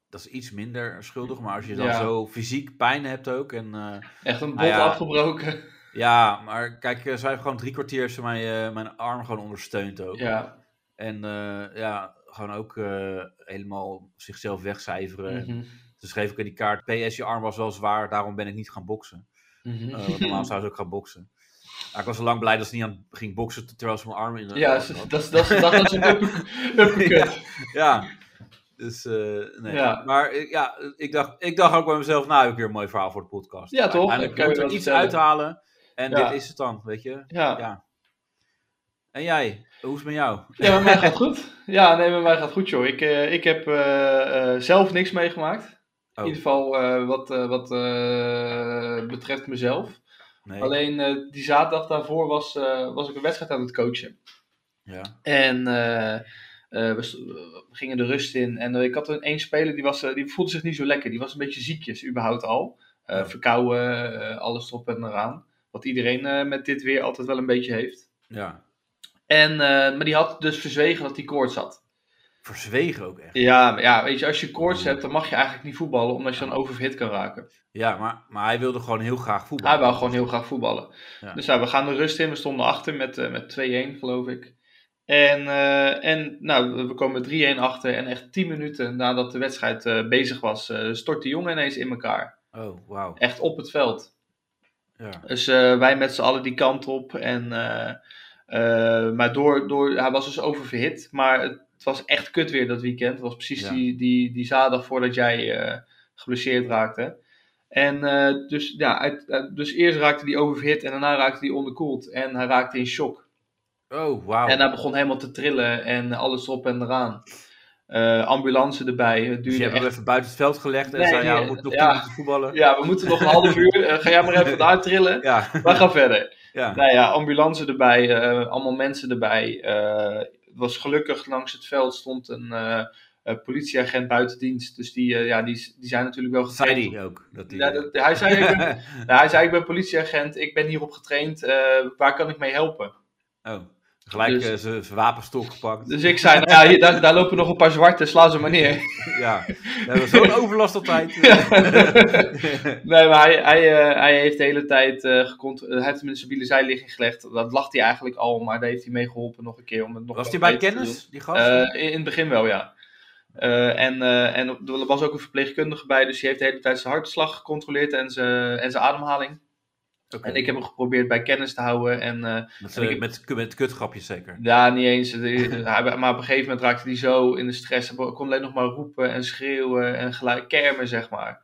dat is iets minder schuldig. Maar als je dan Ja. zo fysiek pijn hebt ook en... Echt een bot Nou ja. afgebroken. Ja, maar kijk, zij heeft gewoon drie kwartier heeft ze mij, mijn arm gewoon ondersteund ook. Ja. En eh, ja, gewoon ook eh, helemaal zichzelf wegcijferen. En Mhm. Toen schreef ik in die kaart, PS, je arm was wel zwaar, daarom ben ik niet gaan boksen. Mhm. Eh, normaal zou ze ook gaan boksen. Maar ik was al lang blij dat ze niet aan ging boksen terwijl ze mijn arm in de Ja, dat dat dat dat is een uppercut. Ja, dus nee. Ja. Maar ja, ik dacht, ik dacht ook bij mezelf, nou, heb ik weer een mooi verhaal voor de podcast. Ja, toch? Dan kan je moet er iets uithalen en dit is het dan, weet je. Ja. Ja. En jij, hoe is het met jou? Ja, met mij gaat goed. Ja, nee, met mij gaat goed, joh. Ik, eh, ik heb eh, eh, zelf niks meegemaakt. In Oh, ieder geval wat, wat betreft mezelf. nee. Alleen die zaterdag daarvoor was, was ik een wedstrijd aan het coachen. Ja. En we, gingen de rust in. En ik had een één speler die, was, die voelde zich niet zo lekker. Die was een beetje ziekjes, überhaupt al. Ja. Verkouden, alles erop en eraan. Wat iedereen met dit weer altijd wel een beetje heeft. ja. En, eh, maar die had dus verzwegen dat hij koorts had. Verzwegen ook echt. Ja, maar ja, weet je, als je koorts hebt, dan mag je eigenlijk niet voetballen, omdat je dan oververhit kan raken. Ja, maar, maar hij wilde gewoon heel graag voetballen. Hij wou gewoon heel graag voetballen. Ja. Dus nou, we gaan de rust in. We stonden achter met, eh, met 2-1, geloof ik. En, eh, en nou, we komen 3-1 achter. En echt 10 minuten nadat de wedstrijd bezig was, stort de jongen ineens in elkaar. Oh, wauw. Echt op het veld. Ja. Dus wij met z'n allen die kant op. En, eh, maar door, door, hij was dus oververhit. Maar het was echt kut weer dat weekend. Het was precies Ja. die, die, die zaterdag voordat jij eh, geblesseerd raakte. En eh, dus, ja, uit, dus eerst raakte hij oververhit en daarna raakte hij onderkoeld. En hij raakte in shock. Oh, wauw. En hij begon helemaal te trillen en alles op en eraan. Eh, ambulance erbij. Het Dus duurde je hebt hem even buiten het veld gelegd en Nee, zei, ja, we moeten nog ja. 10 minuten voetballen. ja, we moeten nog een half uur. Ga jij maar even daar trillen. Ja. We gaan verder. Ja. Nou ja, ambulance erbij, eh, allemaal mensen erbij. Het was gelukkig langs het veld stond een eh, politieagent buiten dienst. Dus die, ja, die, die zijn natuurlijk wel Zei getraind. hij ook. Dat die, Ja, dat- hij, zei, ik ben, nou, hij zei, ik ben politieagent, ik ben hierop getraind, waar kan ik mee helpen? oh, gelijk Dus- eh, zijn wapenstok gepakt. Dus ik zei, nou ja, hier, daar, daar lopen nog een paar zwarte, sla ze maar neer. Ja, dat is zo'n overlast altijd. Nee, maar hij, hij, eh, hij heeft de hele tijd eh gekont- hij heeft hem in een stabiele zijligging gelegd. Dat lag hij eigenlijk al, maar daar heeft hij mee geholpen nog een keer. Om het nog Was hij bij kennis, die gast? In, in het begin wel, ja. En, en er was ook een verpleegkundige bij, dus die heeft de hele tijd zijn hartslag gecontroleerd en zijn, en zijn ademhaling. En ik heb hem geprobeerd bij kennis te houden. En eh, Met, en ik- eh, met, met kutgrapjes zeker. ja, niet eens. Maar op een gegeven moment raakte hij zo in de stress. Kon alleen nog maar roepen en schreeuwen en gelijk kermen, zeg maar.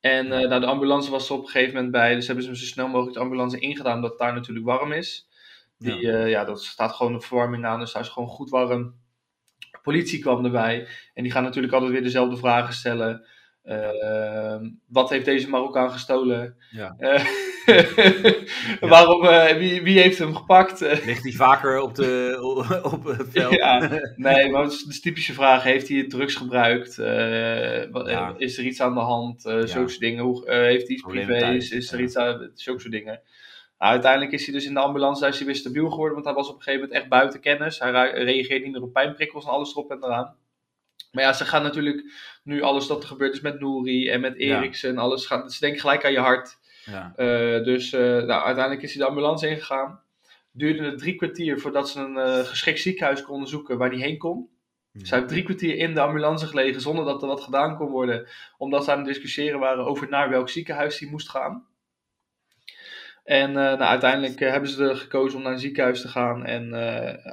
En eh, nou, de ambulance was er op een gegeven moment bij. Dus hebben ze hem zo snel mogelijk de ambulance ingedaan, omdat het daar natuurlijk warm is. Die, Ja. ja. ja, dat staat gewoon de verwarming aan, dus daar is gewoon goed warm. De politie kwam erbij en die gaan natuurlijk altijd weer dezelfde vragen stellen. Ehm, wat heeft deze Marokkaan gestolen? Ja. Waarom, eh, wie, wie heeft hem gepakt? Ligt hij vaker op, de, op het veld? ja, nee, maar het is de typische vraag: heeft hij drugs gebruikt? Eh, wat- Ja. Is er iets aan de hand? Ja. Zulke soort dingen. Hoe, heeft hij iets privés? Is er iets aan? Zulke soort dingen. Nou, uiteindelijk is hij dus in de ambulance daar is hij weer stabiel geworden, want hij was op een gegeven moment echt buiten kennis. Hij reageert niet meer op pijnprikkels en alles erop en eraan. Maar ja, ze gaan natuurlijk nu alles dat er gebeurd is met Nouri en met. Eriksen en alles. Gaan, ze denken gelijk aan je hart. Ja. Eh, dus eh, nou, uiteindelijk is hij de ambulance ingegaan. Duurde het drie kwartier voordat ze een eh, geschikt ziekenhuis konden zoeken waar hij heen kon. Ze heeft drie kwartier in de ambulance gelegen zonder dat er wat gedaan kon worden. Omdat ze aan het discussiëren waren over naar welk ziekenhuis hij moest gaan. En nou, uiteindelijk hebben ze er gekozen om naar een ziekenhuis te gaan. En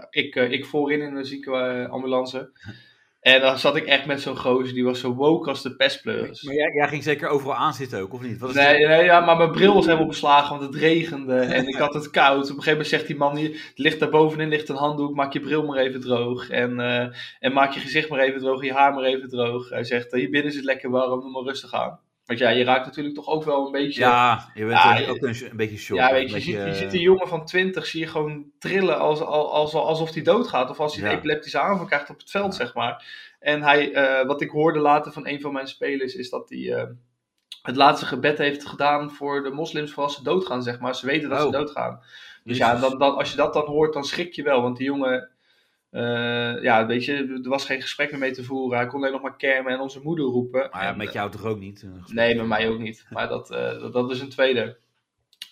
ik, ik voorin in de ziekenambulance. En dan zat ik echt met zo'n gozer, die was zo woke als de pestpleuris. Maar jij, jij ging zeker overal aanzitten ook, of niet? Wat is Nee, nee ja, maar mijn bril was helemaal beslagen, want het regende en ik had het koud. Op een gegeven moment zegt die man hier, het ligt daar bovenin ligt een handdoek, maak je bril maar even droog. En, eh, en maak je gezicht maar even droog, je haar maar even droog. Hij zegt, eh, hier binnen is het lekker warm, doe maar rustig aan. Want ja, je raakt natuurlijk toch ook wel een beetje... Ja, je bent Ja, ook een, een beetje shock. Ja, een weet je, je ziet, je eh, ziet een jongen van 20, zie je gewoon trillen als, als, als, alsof hij doodgaat. Of als hij een Ja. epileptische aanval krijgt op het veld, zeg maar. En hij, eh, wat ik hoorde later van een van mijn spelers, is dat hij eh, het laatste gebed heeft gedaan voor de moslims voor als ze doodgaan, zeg maar. Ze weten dat Oh. ze doodgaan. Dus Jezus. ja, dan, dan, als je dat dan hoort, dan schrik je wel. Want die jongen, eh, ja, weet je, er was geen gesprek meer mee te voeren. Hij kon alleen nog maar kermen en onze moeder roepen. Maar ja, En, met jou toch ook niet? eh, Nee, met mij ook niet. Maar dat, eh, dat, dat is een tweede.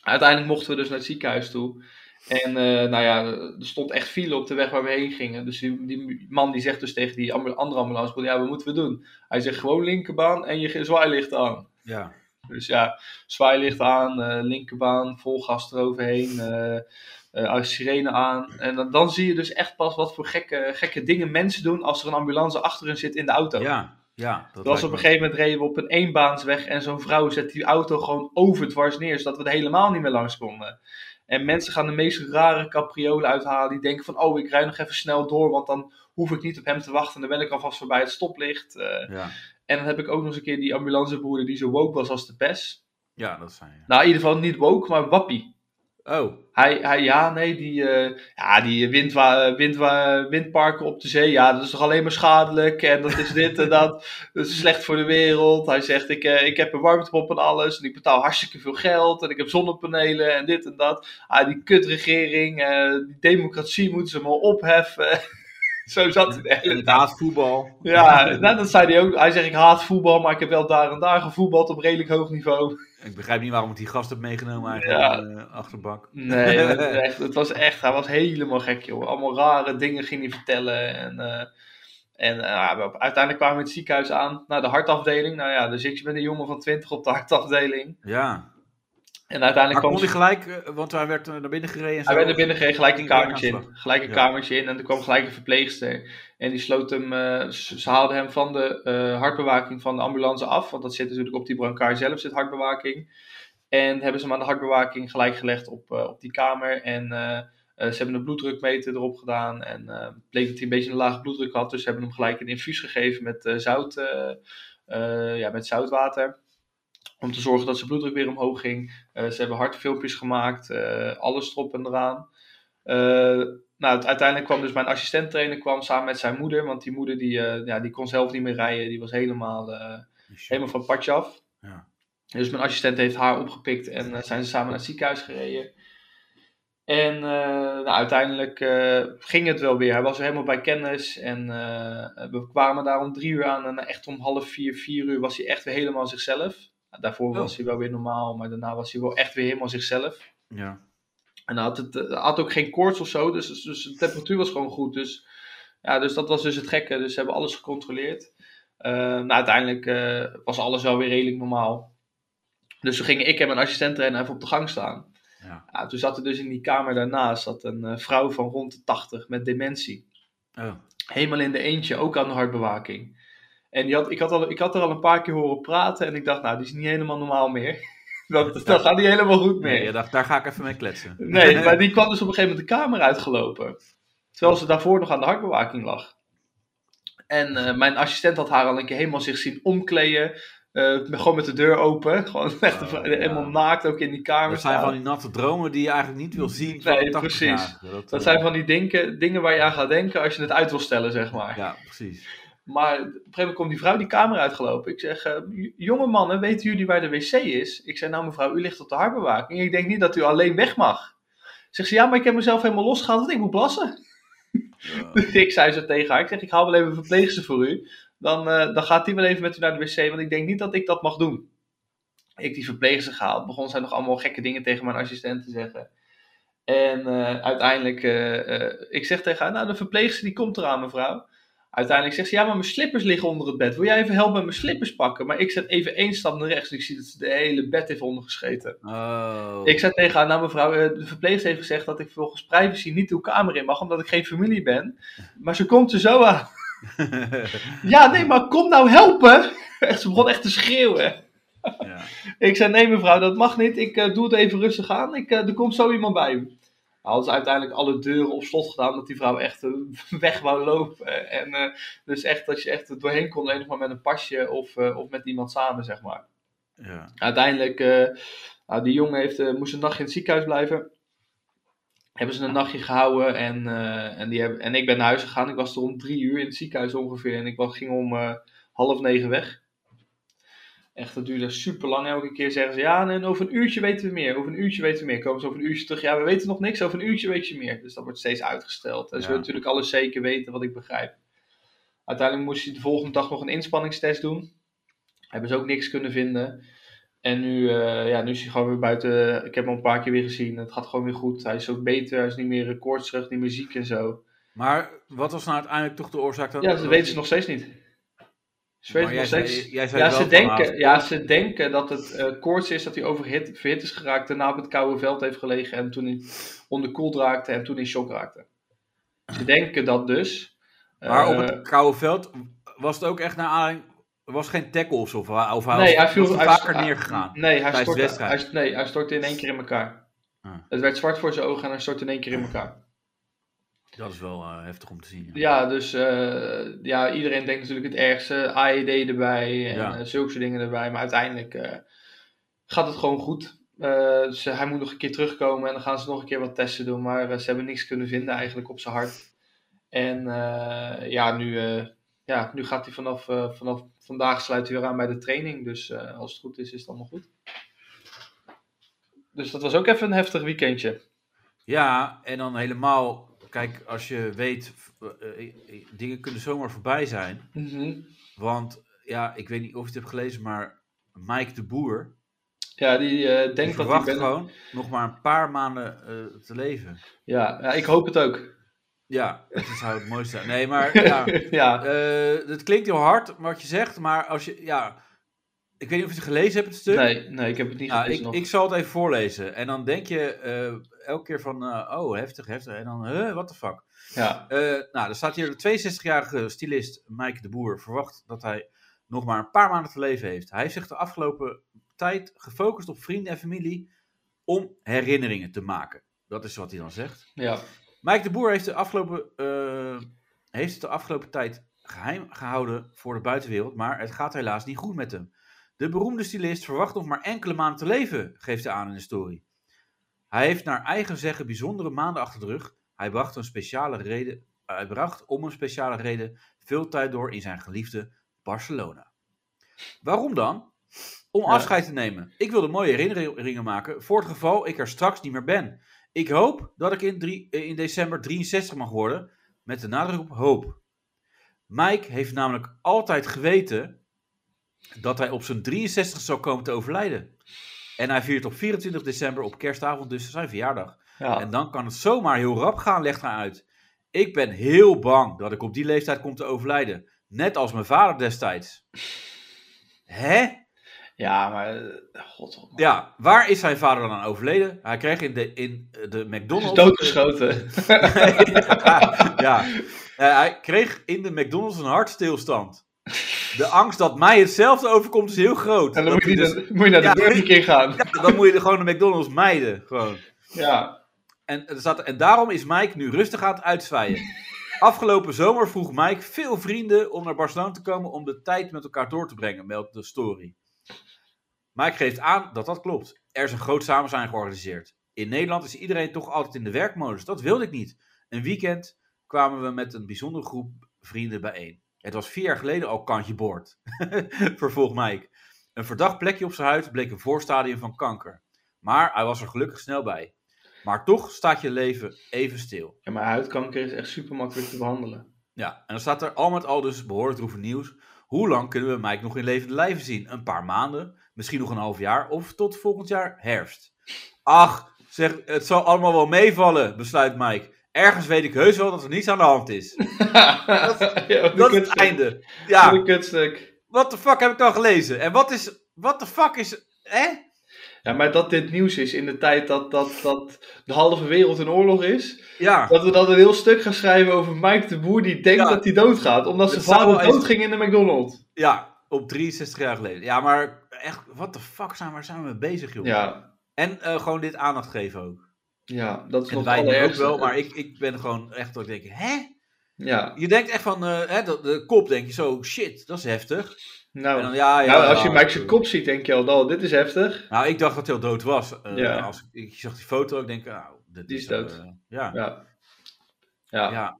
Uiteindelijk mochten we dus naar het ziekenhuis toe. En eh, nou ja, er stond echt file op de weg waar we heen gingen. Dus die, die man die zegt dus tegen die andere ambulance, ja, wat moeten we doen? Hij zegt gewoon linkerbaan en je zwaailicht aan. Ja. Dus ja, zwaailicht aan, eh, linkerbaan, vol gas eroverheen, eh eh, sirene aan. En dan, dan zie je dus echt pas wat voor gekke, gekke dingen mensen doen als er een ambulance achter hen zit in de auto. Ja. Ja. Dat was op een gegeven moment reden we op een eenbaansweg en zo'n vrouw zet die auto gewoon overdwars neer, zodat we er helemaal niet meer langs konden. En mensen gaan de meest rare capriolen uithalen. Die denken van, oh, ik rijd nog even snel door, want dan hoef ik niet op hem te wachten. Dan ben ik alvast voorbij het stoplicht. Eh, Ja. en dan heb ik ook nog eens een keer die ambulancebroeder die zo woke was als de pers. Ja, dat zijn. Ja. Nou, in ieder geval niet woke, maar wappie. Oh. Hij, hij, ja, nee, die, eh, ja, die windwa, windwa, windparken op de zee, ja, dat is toch alleen maar schadelijk en dat is dit en dat, dat is slecht voor de wereld. Hij zegt, ik, eh, ik heb een warmtepomp en alles en ik betaal hartstikke veel geld en ik heb zonnepanelen en dit en dat. Ah, die kutregering, eh, die democratie moeten ze maar opheffen. Zo zat hij de hele. Inderdaad, voetbal. Ja, nou, dat zei hij ook. Hij zegt, ik haat voetbal, maar ik heb wel daar en daar gevoetbald op redelijk hoog niveau. Ik begrijp niet waarom ik die gast heb meegenomen eigenlijk. Ja. in de achterbak. Nee, het, was echt, het was echt, hij was helemaal gek, joh. Allemaal rare dingen ging hij vertellen. En, eh, en eh, uiteindelijk kwamen we in het ziekenhuis aan, naar de hartafdeling. Nou ja, zit je met een jongen van 20 op de hartafdeling. Ja. En Maar uiteindelijk kon kwam hij gelijk, eh, want hij werd eh, naar binnen gereden en zo. hij werd er binnen gereden, gelijk een kamertje in. Gelijk een Ja. kamertje in en er kwam gelijk een verpleegster. En die sloot hem, eh, ze haalden hem van de eh, hartbewaking van de ambulance af. Want dat zit natuurlijk op die brancard zelf, zit hartbewaking. En hebben ze hem aan de hartbewaking gelijk gelegd op, op die kamer. En ze hebben een bloeddrukmeter erop gedaan. En bleek dat hij een beetje een lage bloeddruk had. Dus ze hebben hem gelijk een infuus gegeven met, zout, ja, met zoutwater. Om te zorgen dat zijn bloeddruk weer omhoog ging. Eh, ze hebben hartfilmpjes gemaakt. eh, alles erop en eraan. Eh, nou, uiteindelijk kwam dus mijn assistenttrainer kwam samen met zijn moeder. Want die moeder die, ja, die kon zelf niet meer rijden. Die was helemaal, helemaal van het padje af. Ja. Dus mijn assistent heeft haar opgepikt en zijn ze samen naar het ziekenhuis gereden. En nou, uiteindelijk ging het wel weer. Hij was er helemaal bij kennis. En we kwamen daar om drie uur aan. En echt om half vier, vier uur was hij echt weer helemaal zichzelf. Daarvoor Oh. was hij wel weer normaal, maar daarna was hij wel echt weer helemaal zichzelf. Ja. En hij had, het, hij had ook geen koorts of zo, dus, dus de temperatuur was gewoon goed. Dus, ja, dus dat was dus het gekke. Dus ze hebben alles gecontroleerd. Eh, nou, uiteindelijk eh, was alles wel weer redelijk normaal. Dus toen gingen ik en mijn assistent trainer even op de gang staan. Ja. Ja, toen zat er dus in die kamer daarnaast zat een eh, vrouw van rond de 80 met dementie. Oh. Helemaal in de eentje, ook aan de hartbewaking. En die had, ik, had al, ik had er al een paar keer horen praten en ik dacht, nou, die is niet helemaal normaal meer. dat, dat gaat niet helemaal goed meer. Nee, je dacht, daar ga ik even mee kletsen. Nee, maar die kwam dus op een gegeven moment de kamer uitgelopen. Terwijl ze daarvoor nog aan de hartbewaking lag. En eh, mijn assistent had haar al een keer helemaal zich zien omkleden. eh, met- gewoon met de deur open. Gewoon echt Oh, ja. helemaal naakt ook in die kamer Dat zijn van die natte dromen die je eigenlijk niet wil zien. Nee, een 80-jarige. precies. Dat, Dat eh, zijn van die dingen, dingen waar je aan gaat denken als je het uit wil stellen, zeg maar. Ja, precies. Maar op een gegeven moment komt die vrouw die kamer uitgelopen. Ik zeg, "J- jonge mannen, weten jullie waar de wc is? Ik zeg, nou mevrouw, u ligt op de hartbewaking. Ik denk niet dat u alleen weg mag. Zegt ze, ja, maar ik heb mezelf helemaal losgehaald, want ik moet plassen. Eh, ik zei zo tegen haar, ik zeg, ik haal wel even een verpleegster voor u. Dan, eh, dan gaat die wel even met u naar de wc, want ik denk niet dat ik dat mag doen. Ik die verpleegster gehaald, begon zij nog allemaal gekke dingen tegen mijn assistent te zeggen. En eh, uiteindelijk, ik zeg tegen haar, nou de verpleegster die komt eraan mevrouw. Uiteindelijk zegt ze, ja maar mijn slippers liggen onder het bed. Wil jij even helpen met mijn slippers pakken? Maar ik zet even één stap naar rechts en ik zie dat ze de hele bed heeft ondergescheten. Oh. Ik zei tegen haar, nou mevrouw, eh, de verpleegster heeft gezegd dat ik volgens privacy niet uw kamer in mag, omdat ik geen familie ben. Maar ze komt er zo aan. Ja, nee, maar kom nou helpen! Echt, ze begon echt te schreeuwen. ja. Ik zei, nee mevrouw, dat mag niet. Ik eh, doe het even rustig aan. Ik, eh, er komt zo iemand bij u. Hadden ze uiteindelijk alle deuren op slot gedaan, dat die vrouw echt eh, weg wou lopen. En eh, dus echt dat je echt er doorheen kon, alleen nog maar met een pasje of, eh, of met iemand samen, zeg maar. Ja. Uiteindelijk, nou, die jongen heeft, moest een nachtje in het ziekenhuis blijven. Hebben ze een nachtje gehouden en, en, die hebben, en ik ben naar huis gegaan. Ik was er om drie uur in het ziekenhuis ongeveer en ik was, ging om half negen weg. Echt, dat duurde super lang. Elke keer zeggen ze, ja, en over een uurtje weten we meer. Over een uurtje weten we meer. Komen ze over een uurtje terug, ja, we weten nog niks. Over een uurtje weet je meer. Dus dat wordt steeds uitgesteld. En ze Ja. willen natuurlijk alles zeker weten, wat ik begrijp. Uiteindelijk moest hij de volgende dag nog een inspanningstest doen. Hebben ze ook niks kunnen vinden. En nu, eh, ja, nu is hij gewoon weer buiten. Ik heb hem al een paar keer weer gezien. Het gaat gewoon weer goed. Hij is ook beter. Hij is niet meer koortsig, niet meer ziek en zo. Maar wat was nou uiteindelijk toch de oorzaak dan? Ja, dat weten ze nog steeds niet. Ze weten Maar jij nog zei, steeds. jij zei Ja ze, denken, ah, ja, ze denken dat het eh koorts is, dat hij overhit verhit is geraakt, daarna op het koude veld heeft gelegen en toen hij onderkoeld raakte en toen in shock raakte. Ze denken dat dus. Maar op Eh, het koude veld was het ook echt naar aanleiding... Er was geen tackle of of, hij- nee, was, hij viel hij- vaker neergegaan. Nee, hij stortte, hij, nee, hij stortte in één keer in elkaar. Ah. Het werd zwart voor zijn ogen en hij stortte in één keer in elkaar. Dat is wel eh, heftig om te zien. Ja. Ja, dus eh, ja, iedereen denkt natuurlijk het ergste. AED erbij en Ja. eh, zulke soort dingen erbij. Maar uiteindelijk gaat het gewoon goed. Ze, hij moet nog een keer terugkomen en dan gaan ze nog een keer wat testen doen. Maar ze hebben niks kunnen vinden eigenlijk op zijn hart. En ja, nu, ja, nu gaat hij vanaf, vanaf vandaag sluit hij weer aan bij de training. Dus als het goed is, is het allemaal goed. Dus dat was ook even een heftig weekendje. Ja, en dan helemaal... Kijk, als je weet... eh, eh, dingen kunnen zomaar voorbij zijn. Mhm. Want, ja, ik weet niet of je het hebt gelezen, maar... Mike de Boer... Ja, die eh, Die denkt dat hij ben- gewoon nog maar een paar maanden eh, te leven. Ja, ja, ik hoop het ook. Ja, dat zou het mooiste zijn. Nee, maar ja, ja. eh, het klinkt heel hard wat je zegt, maar als je, ja, ik weet niet of je het gelezen hebt, het stuk. Nee, nee, ik heb het niet Nou, gelezen ik, nog. ik zal het even voorlezen. En dan denk je eh, elke keer van, eh, oh, heftig, heftig. En dan, huh, what the fuck. Ja, Eh, nou, er staat hier de 62-jarige stylist Mike de Boer verwacht dat hij nog maar een paar maanden te leven heeft. Hij heeft zich de afgelopen tijd gefocust op vrienden en familie om herinneringen te maken. Dat is wat hij dan zegt. ja. Mike de Boer heeft, de afgelopen, eh, heeft het de afgelopen tijd geheim gehouden voor de buitenwereld, maar het gaat helaas niet goed met hem. De beroemde stylist verwacht nog maar enkele maanden te leven, geeft hij aan in de story. Hij heeft naar eigen zeggen bijzondere maanden achter de rug. Hij bracht, een speciale reden, hij bracht om een speciale reden veel tijd door in zijn geliefde Barcelona. Waarom dan? Om afscheid te nemen. Ik wilde mooie herinneringen maken voor het geval ik er straks niet meer ben. Ik hoop dat ik in, drie, eh, in december 63 mag worden, met de nadruk op hoop. Mike heeft namelijk altijd geweten dat hij op zijn 63 zou komen te overlijden. En hij viert op 24 december op kerstavond dus zijn verjaardag. ja. En dan kan het zomaar heel rap gaan, legt hij uit. Ik ben heel bang dat ik op die leeftijd kom te overlijden. Net als mijn vader destijds. Hè? ja maar... eh, God, man. Ja, waar is zijn vader dan aan overleden? Hij kreeg in de, in de Hij McDonald's... is doodgeschoten. ja, Eh, hij kreeg in de McDonald's een hartstilstand. De angst dat mij hetzelfde overkomt is heel groot. en dan moet je, dus- dan, moet je naar de Ja, Burger King gaan. ja, dan moet je er gewoon de McDonald's mijden. Gewoon. Ja. En, er staat, en daarom is Mike nu rustig aan het uitzwaaien. Afgelopen zomer vroeg Mike veel vrienden om naar Barcelona te komen om de tijd met elkaar door te brengen, meldt de story. Mike geeft aan dat dat klopt. Er is een groot samenzijn georganiseerd. In Nederland is iedereen toch altijd in de werkmodus. Dat wilde ik niet. Een weekend kwamen we met een bijzondere groep vrienden bijeen. Het was vier jaar geleden al kantje boord. Vervolgt Mike. Een verdacht plekje op zijn huid bleek een voorstadium van kanker. Maar hij was er gelukkig snel bij. Maar toch staat je leven even stil. ja, maar huidkanker is echt super makkelijk te behandelen. Ja, en dan staat er al met al dus behoorlijk droevig nieuws. Hoe lang kunnen we Mike nog in levende lijven zien? Een paar maanden? Misschien nog een half jaar? Of tot volgend jaar herfst? Ach, zeg, het zal allemaal wel meevallen, besluit Mike. Ergens weet ik heus wel dat er niets aan de hand is. dat, Dat is het einde. Ja, Een kutstuk. wat de fuck heb ik dan gelezen? En wat is, wat de fuck is, hè? Ja, maar dat dit nieuws is in de tijd dat, dat, dat de halve wereld in oorlog is. Ja, Dat we dan een heel stuk gaan schrijven over Mike de Boer die denkt Ja. dat hij doodgaat. Omdat zijn vader doodging in de McDonald's. ja, op 63 jaar geleden. Ja, maar echt, wat de fuck zijn, waar zijn we mee bezig, joh? Ja, En eh, gewoon dit aandacht geven ook. Ja dat is En nog wij ook wel, maar ik, ik ben gewoon echt dat ik denk, hè? Ja, Je denkt echt van, eh, hè, de, de kop denk je zo, shit, dat is heftig. nou, dan, ja, ja, nou als je ja, Mike zijn kop ziet, denk je al, oh, dit is heftig. Nou, ik dacht dat hij al dood was. Eh, Ja. als ik, ik zag die foto, ik denk, nou, dit Die is eh, dood. ja. ja. Ja. Ja.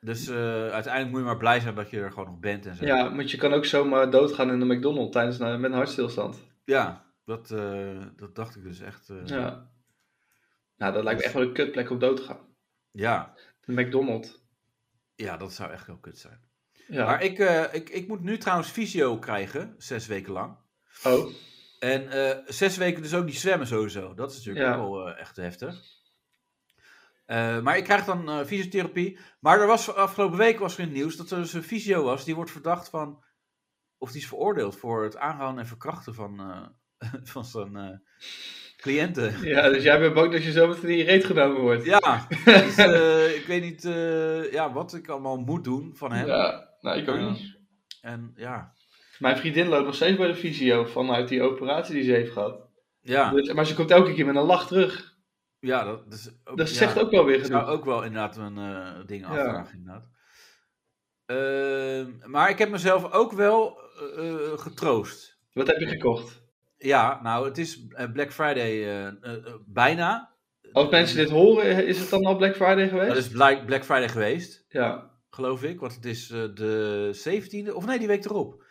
Dus eh, uiteindelijk moet je maar blij zijn dat je er gewoon nog bent en zo. ja, want je kan ook zomaar doodgaan in de McDonald's tijdens een, met een hartstilstand. Ja, dat, eh, dat dacht ik dus echt. eh, Ja. Nou, dat lijkt me echt wel een kutplek om dood te gaan. ja. De McDonald's. Ja, dat zou echt heel kut zijn. Ja. Maar ik, eh, ik, ik moet nu trouwens fysio krijgen, zes weken lang. Oh, En eh, zes weken dus ook niet zwemmen sowieso. Dat is natuurlijk Ja. wel eh, echt heftig. Maar ik krijg dan fysiotherapie. Maar er was afgelopen week was er in het nieuws dat er dus een fysio was. Die wordt verdacht van... Of die is veroordeeld voor het aanhouden en verkrachten van, van zijn cliënten. Ja, dus jij bent bang dat je zo meteen in je reet genomen wordt. Ja, dus, eh, ik weet niet eh, ja, wat ik allemaal moet doen van hem. Ja, nou, ik ook Ja. niet. En ja, Mijn vriendin loopt nog steeds bij de fysio vanuit die operatie die ze heeft gehad. ja, Dus- maar ze komt elke keer met een lach terug. ja dat, is ook, Dat ja. zegt ook wel weer Ik zou genoeg. ook wel inderdaad een eh, ding Ja. afvragen, inderdaad. Ehm, maar ik heb mezelf ook wel eh, eh, getroost. Wat heb je gekocht? Ja, nou, het is eh, Black Friday eh, eh, bijna. Als mensen dit horen, is het dan al Black Friday geweest? Dat is Black, Friday geweest, Ja. geloof ik. Want het is de 17e, of nee, die week erop.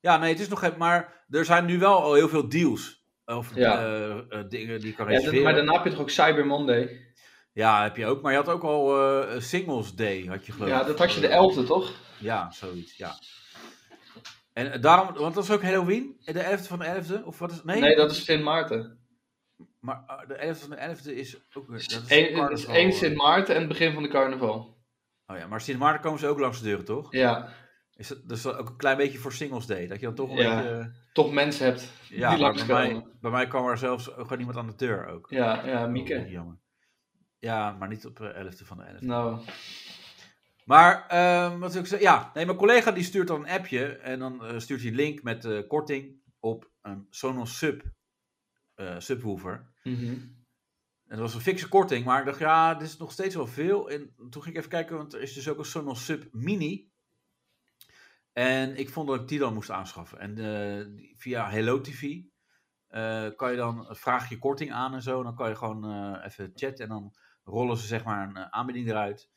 Ja, nee, het is nog geen, maar er zijn nu wel al heel veel deals. Of Ja. dingen die je kan ja dat- reserveren. maar daarna heb je toch ook Cyber Monday? Ja, heb je ook. Maar je had ook al Singles Day, had je geloof Ja, dat had je de 11e, toch? Ja, zoiets, ja. En eh, daarom, want dat is ook Halloween, de 11e van de 11e, of wat is Nee, Nee, dat is Sint Maarten. Maar eh, de 11e van de 11e is ook weer. Dat is Eén- Het is carnaval, één eh. Sint Maarten en het begin van de carnaval. Oh ja, maar Sint Maarten komen ze ook langs de deuren, toch? Ja, Is dat dus ook een klein beetje voor Singles Day? Dat je dan toch een Ja. beetje. eh, toch mensen hebt Ja, die maar bij mij, bij mij kwam er zelfs ook gewoon iemand aan de deur ook. Ja, ja, Oh, Mieke. jammer. Ja, maar niet op de 11e van de 11e. Nou, Maar, ehm, wat wil ik zeggen? Ja, nee, mijn collega die stuurt dan een appje en dan eh, stuurt hij een link met eh, korting op een Sonos Sub eh, subwoofer. mhm. En dat was een fikse korting, maar ik dacht, ja, dit is nog steeds wel veel. En toen ging ik even kijken, want er is dus ook een Sonos Sub Mini. En ik vond dat ik die dan moest aanschaffen. En eh, via Hello TV kan je dan, vraag je korting aan en zo. Dan kan je gewoon even chatten en dan rollen ze zeg maar een aanbieding eruit.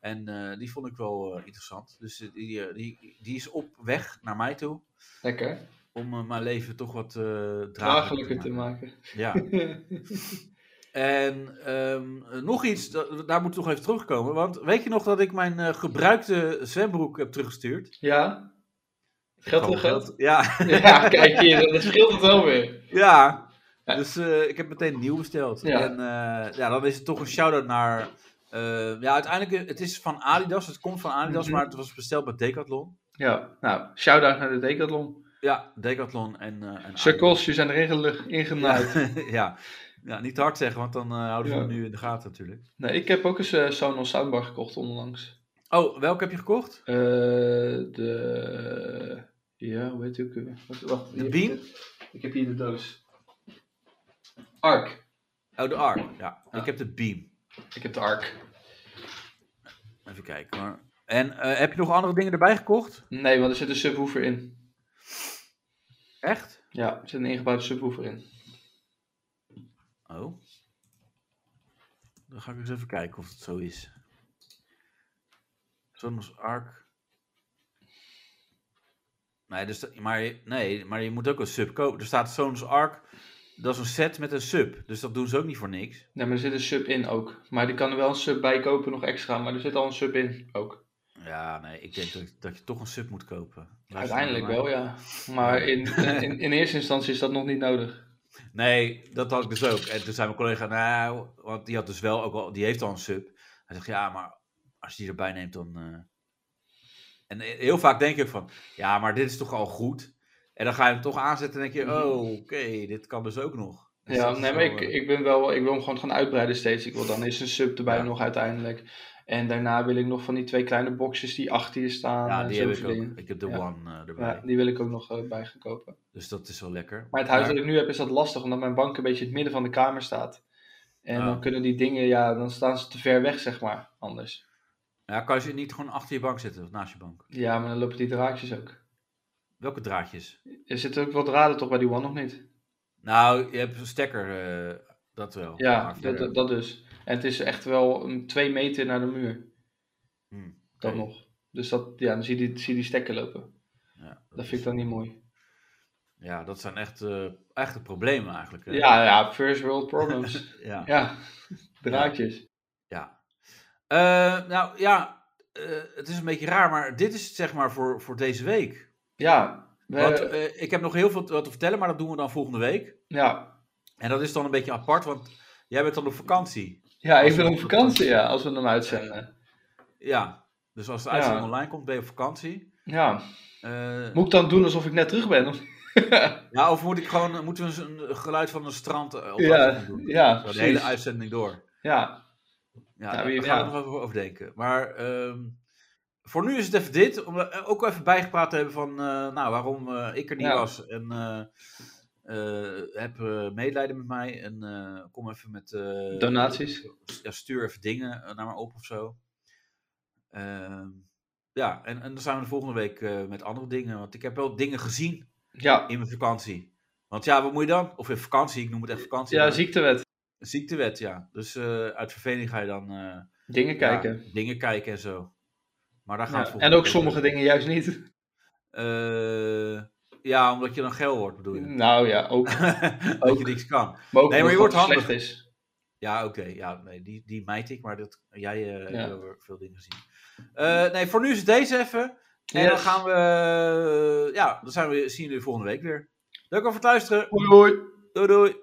En eh, die vond ik wel eh, interessant. Dus eh, die, die, die is op weg naar mij toe. lekker. Om mijn leven toch wat draaglijker Draaglijker te maken. Ja. En ehm, eh, nog iets, da- daar moet ik nog even terugkomen. Want weet je nog dat ik mijn gebruikte zwembroek heb teruggestuurd? ja? Geld terug geld? Ja, Ja, kijk hier, dat scheelt het wel weer. ja. Dus ik heb meteen nieuw besteld. Ja. En ja, dan is het toch een shout-out naar... eh, ja, uiteindelijk, eh, het is van Adidas. Het komt van Adidas, Mhm. maar het was besteld bij Decathlon. Ja, nou, shout-out naar de Decathlon. Ja, Decathlon en, eh en je zijn gelu- ingenaaid. Ja. ja, niet te hard zeggen, want dan houden ze Ja. hem nu in de gaten natuurlijk. Nee, ik heb ook eens eh Sonos soundbar gekocht onlangs. Oh, welke heb je gekocht? Eh, de... Ja, hoe heet die ook weer? Wacht, wacht, De Beam? ik heb hier de doos. Arc. Oh, de Arc. Ja, Ja. ik heb de Beam. Ik heb de Arc. Even kijken hoor. En eh, heb je nog andere dingen erbij gekocht? Nee, want er zit een subwoofer in. Echt? Ja, er zit een ingebouwde subwoofer in. Oh. Dan ga ik eens even kijken of het zo is. Sonos Arc. Nee, dus, maar, je- nee, maar je moet ook een sub kopen. Er staat Sonos Arc. Dat is een set met een sub. Dus dat doen ze ook niet voor niks. Nee, maar er zit een sub in ook. Maar die kan er wel een sub bij kopen, nog extra. Maar er zit al een sub in ook. Ja, nee, ik denk dat, dat je toch een sub moet kopen. Luister Uiteindelijk wel, ja. Maar in, in, in eerste instantie is dat nog niet nodig. Nee, dat had ik dus ook. En toen zei mijn collega, nou, want die had dus wel ook al, die heeft al een sub. Hij zegt, ja, maar als je die erbij neemt, dan. eh. En heel vaak denk ik van, ja, maar dit is toch al goed. En dan ga je hem toch aanzetten en denk je, oh, oké, dit kan dus ook nog. Dus Ja, is nee, maar ik, eh, ik ben wel, ik wil hem gewoon gaan uitbreiden steeds. Ik wil dan eens een sub erbij Ja. nog uiteindelijk. En daarna wil ik nog van die twee kleine boxjes die achter je staan. ja, en die heb ik ook. Ik heb de Ja. One eh, erbij. Ja, die wil ik ook nog eh, bij gaan kopen. Dus dat is wel lekker. Maar het huis dat ik nu heb is dat lastig, omdat mijn bank een beetje in het midden van de kamer staat. En Oh. dan kunnen die dingen, ja, dan staan ze te ver weg, zeg maar, anders. Ja, kan je ze niet gewoon achter je bank zetten, of naast je bank? Ja, maar dan lopen die draadjes ook. Welke draadjes? Er zitten ook wel draden toch bij die One nog niet? Nou, je hebt een stekker, eh, dat wel. Ja, dat, dat, dat dus. En het is echt wel een twee meter naar de muur. Hmm, Dat nog. Dus dat, ja, dan zie je die, zie je die stekker lopen. Ja, Dat vind ik dan niet mooi. Ja, dat zijn echt eh, echte problemen eigenlijk. hè. Ja, ja, first world problems. ja. ja, draadjes. ja. Eh, nou ja, het is een beetje raar, maar dit is het zeg maar voor, voor deze week. Ja, We- Want eh, ik heb nog heel veel te- wat te vertellen, maar dat doen we dan volgende week. ja. En dat is dan een beetje apart, want jij bent dan op vakantie. ja, ik ben op vakantie, ja, als we hem uitzenden. Ja, dus als de Ja. uitzending online komt, ben je op vakantie. Ja. Eh, Moet ik dan doen alsof ik net terug ben? Of- ja, of moet ik gewoon, moeten we een geluid van een strand eh, op Ja, doen? ja, Zo, de hele uitzending door. Ja, Ja, Ja, daar gaan we nog over denken. Maar ehm, voor nu is het even dit. Om er ook even bijgepraat te hebben van eh, nou, waarom eh, ik er niet Ja. was. En eh, eh, heb eh, medelijden met mij. En eh, kom even met... eh, Donaties. Ja, stuur even dingen eh, naar me op of zo. Ehm, ja, en, en dan zijn we de volgende week eh, met andere dingen. Want ik heb wel dingen gezien ja. in mijn vakantie. Want ja, wat moet je dan? Of in vakantie, ik noem het echt vakantie. ja maar- ziektewet. Ziektewet, ja. Dus eh, uit verveling ga je dan... eh, Dingen kijken. ja, dingen kijken en zo. Maar daar gaat Ja, En ook sommige dingen juist niet. Eh, ja, omdat je dan geil wordt, bedoel je. Nou ja, ook. dat ook. je niks kan. Maar ook Nee, maar je wordt handig. slecht is. Ja, oké. Ja, nee, die, die mijt ik, maar dat, jij eh Ja. hebt wel veel dingen gezien. Eh, nee, voor nu is het deze even. En dan gaan we... ja, dan zijn we, zien jullie volgende week weer. Dank voor het luisteren. Hoi. Doei doei.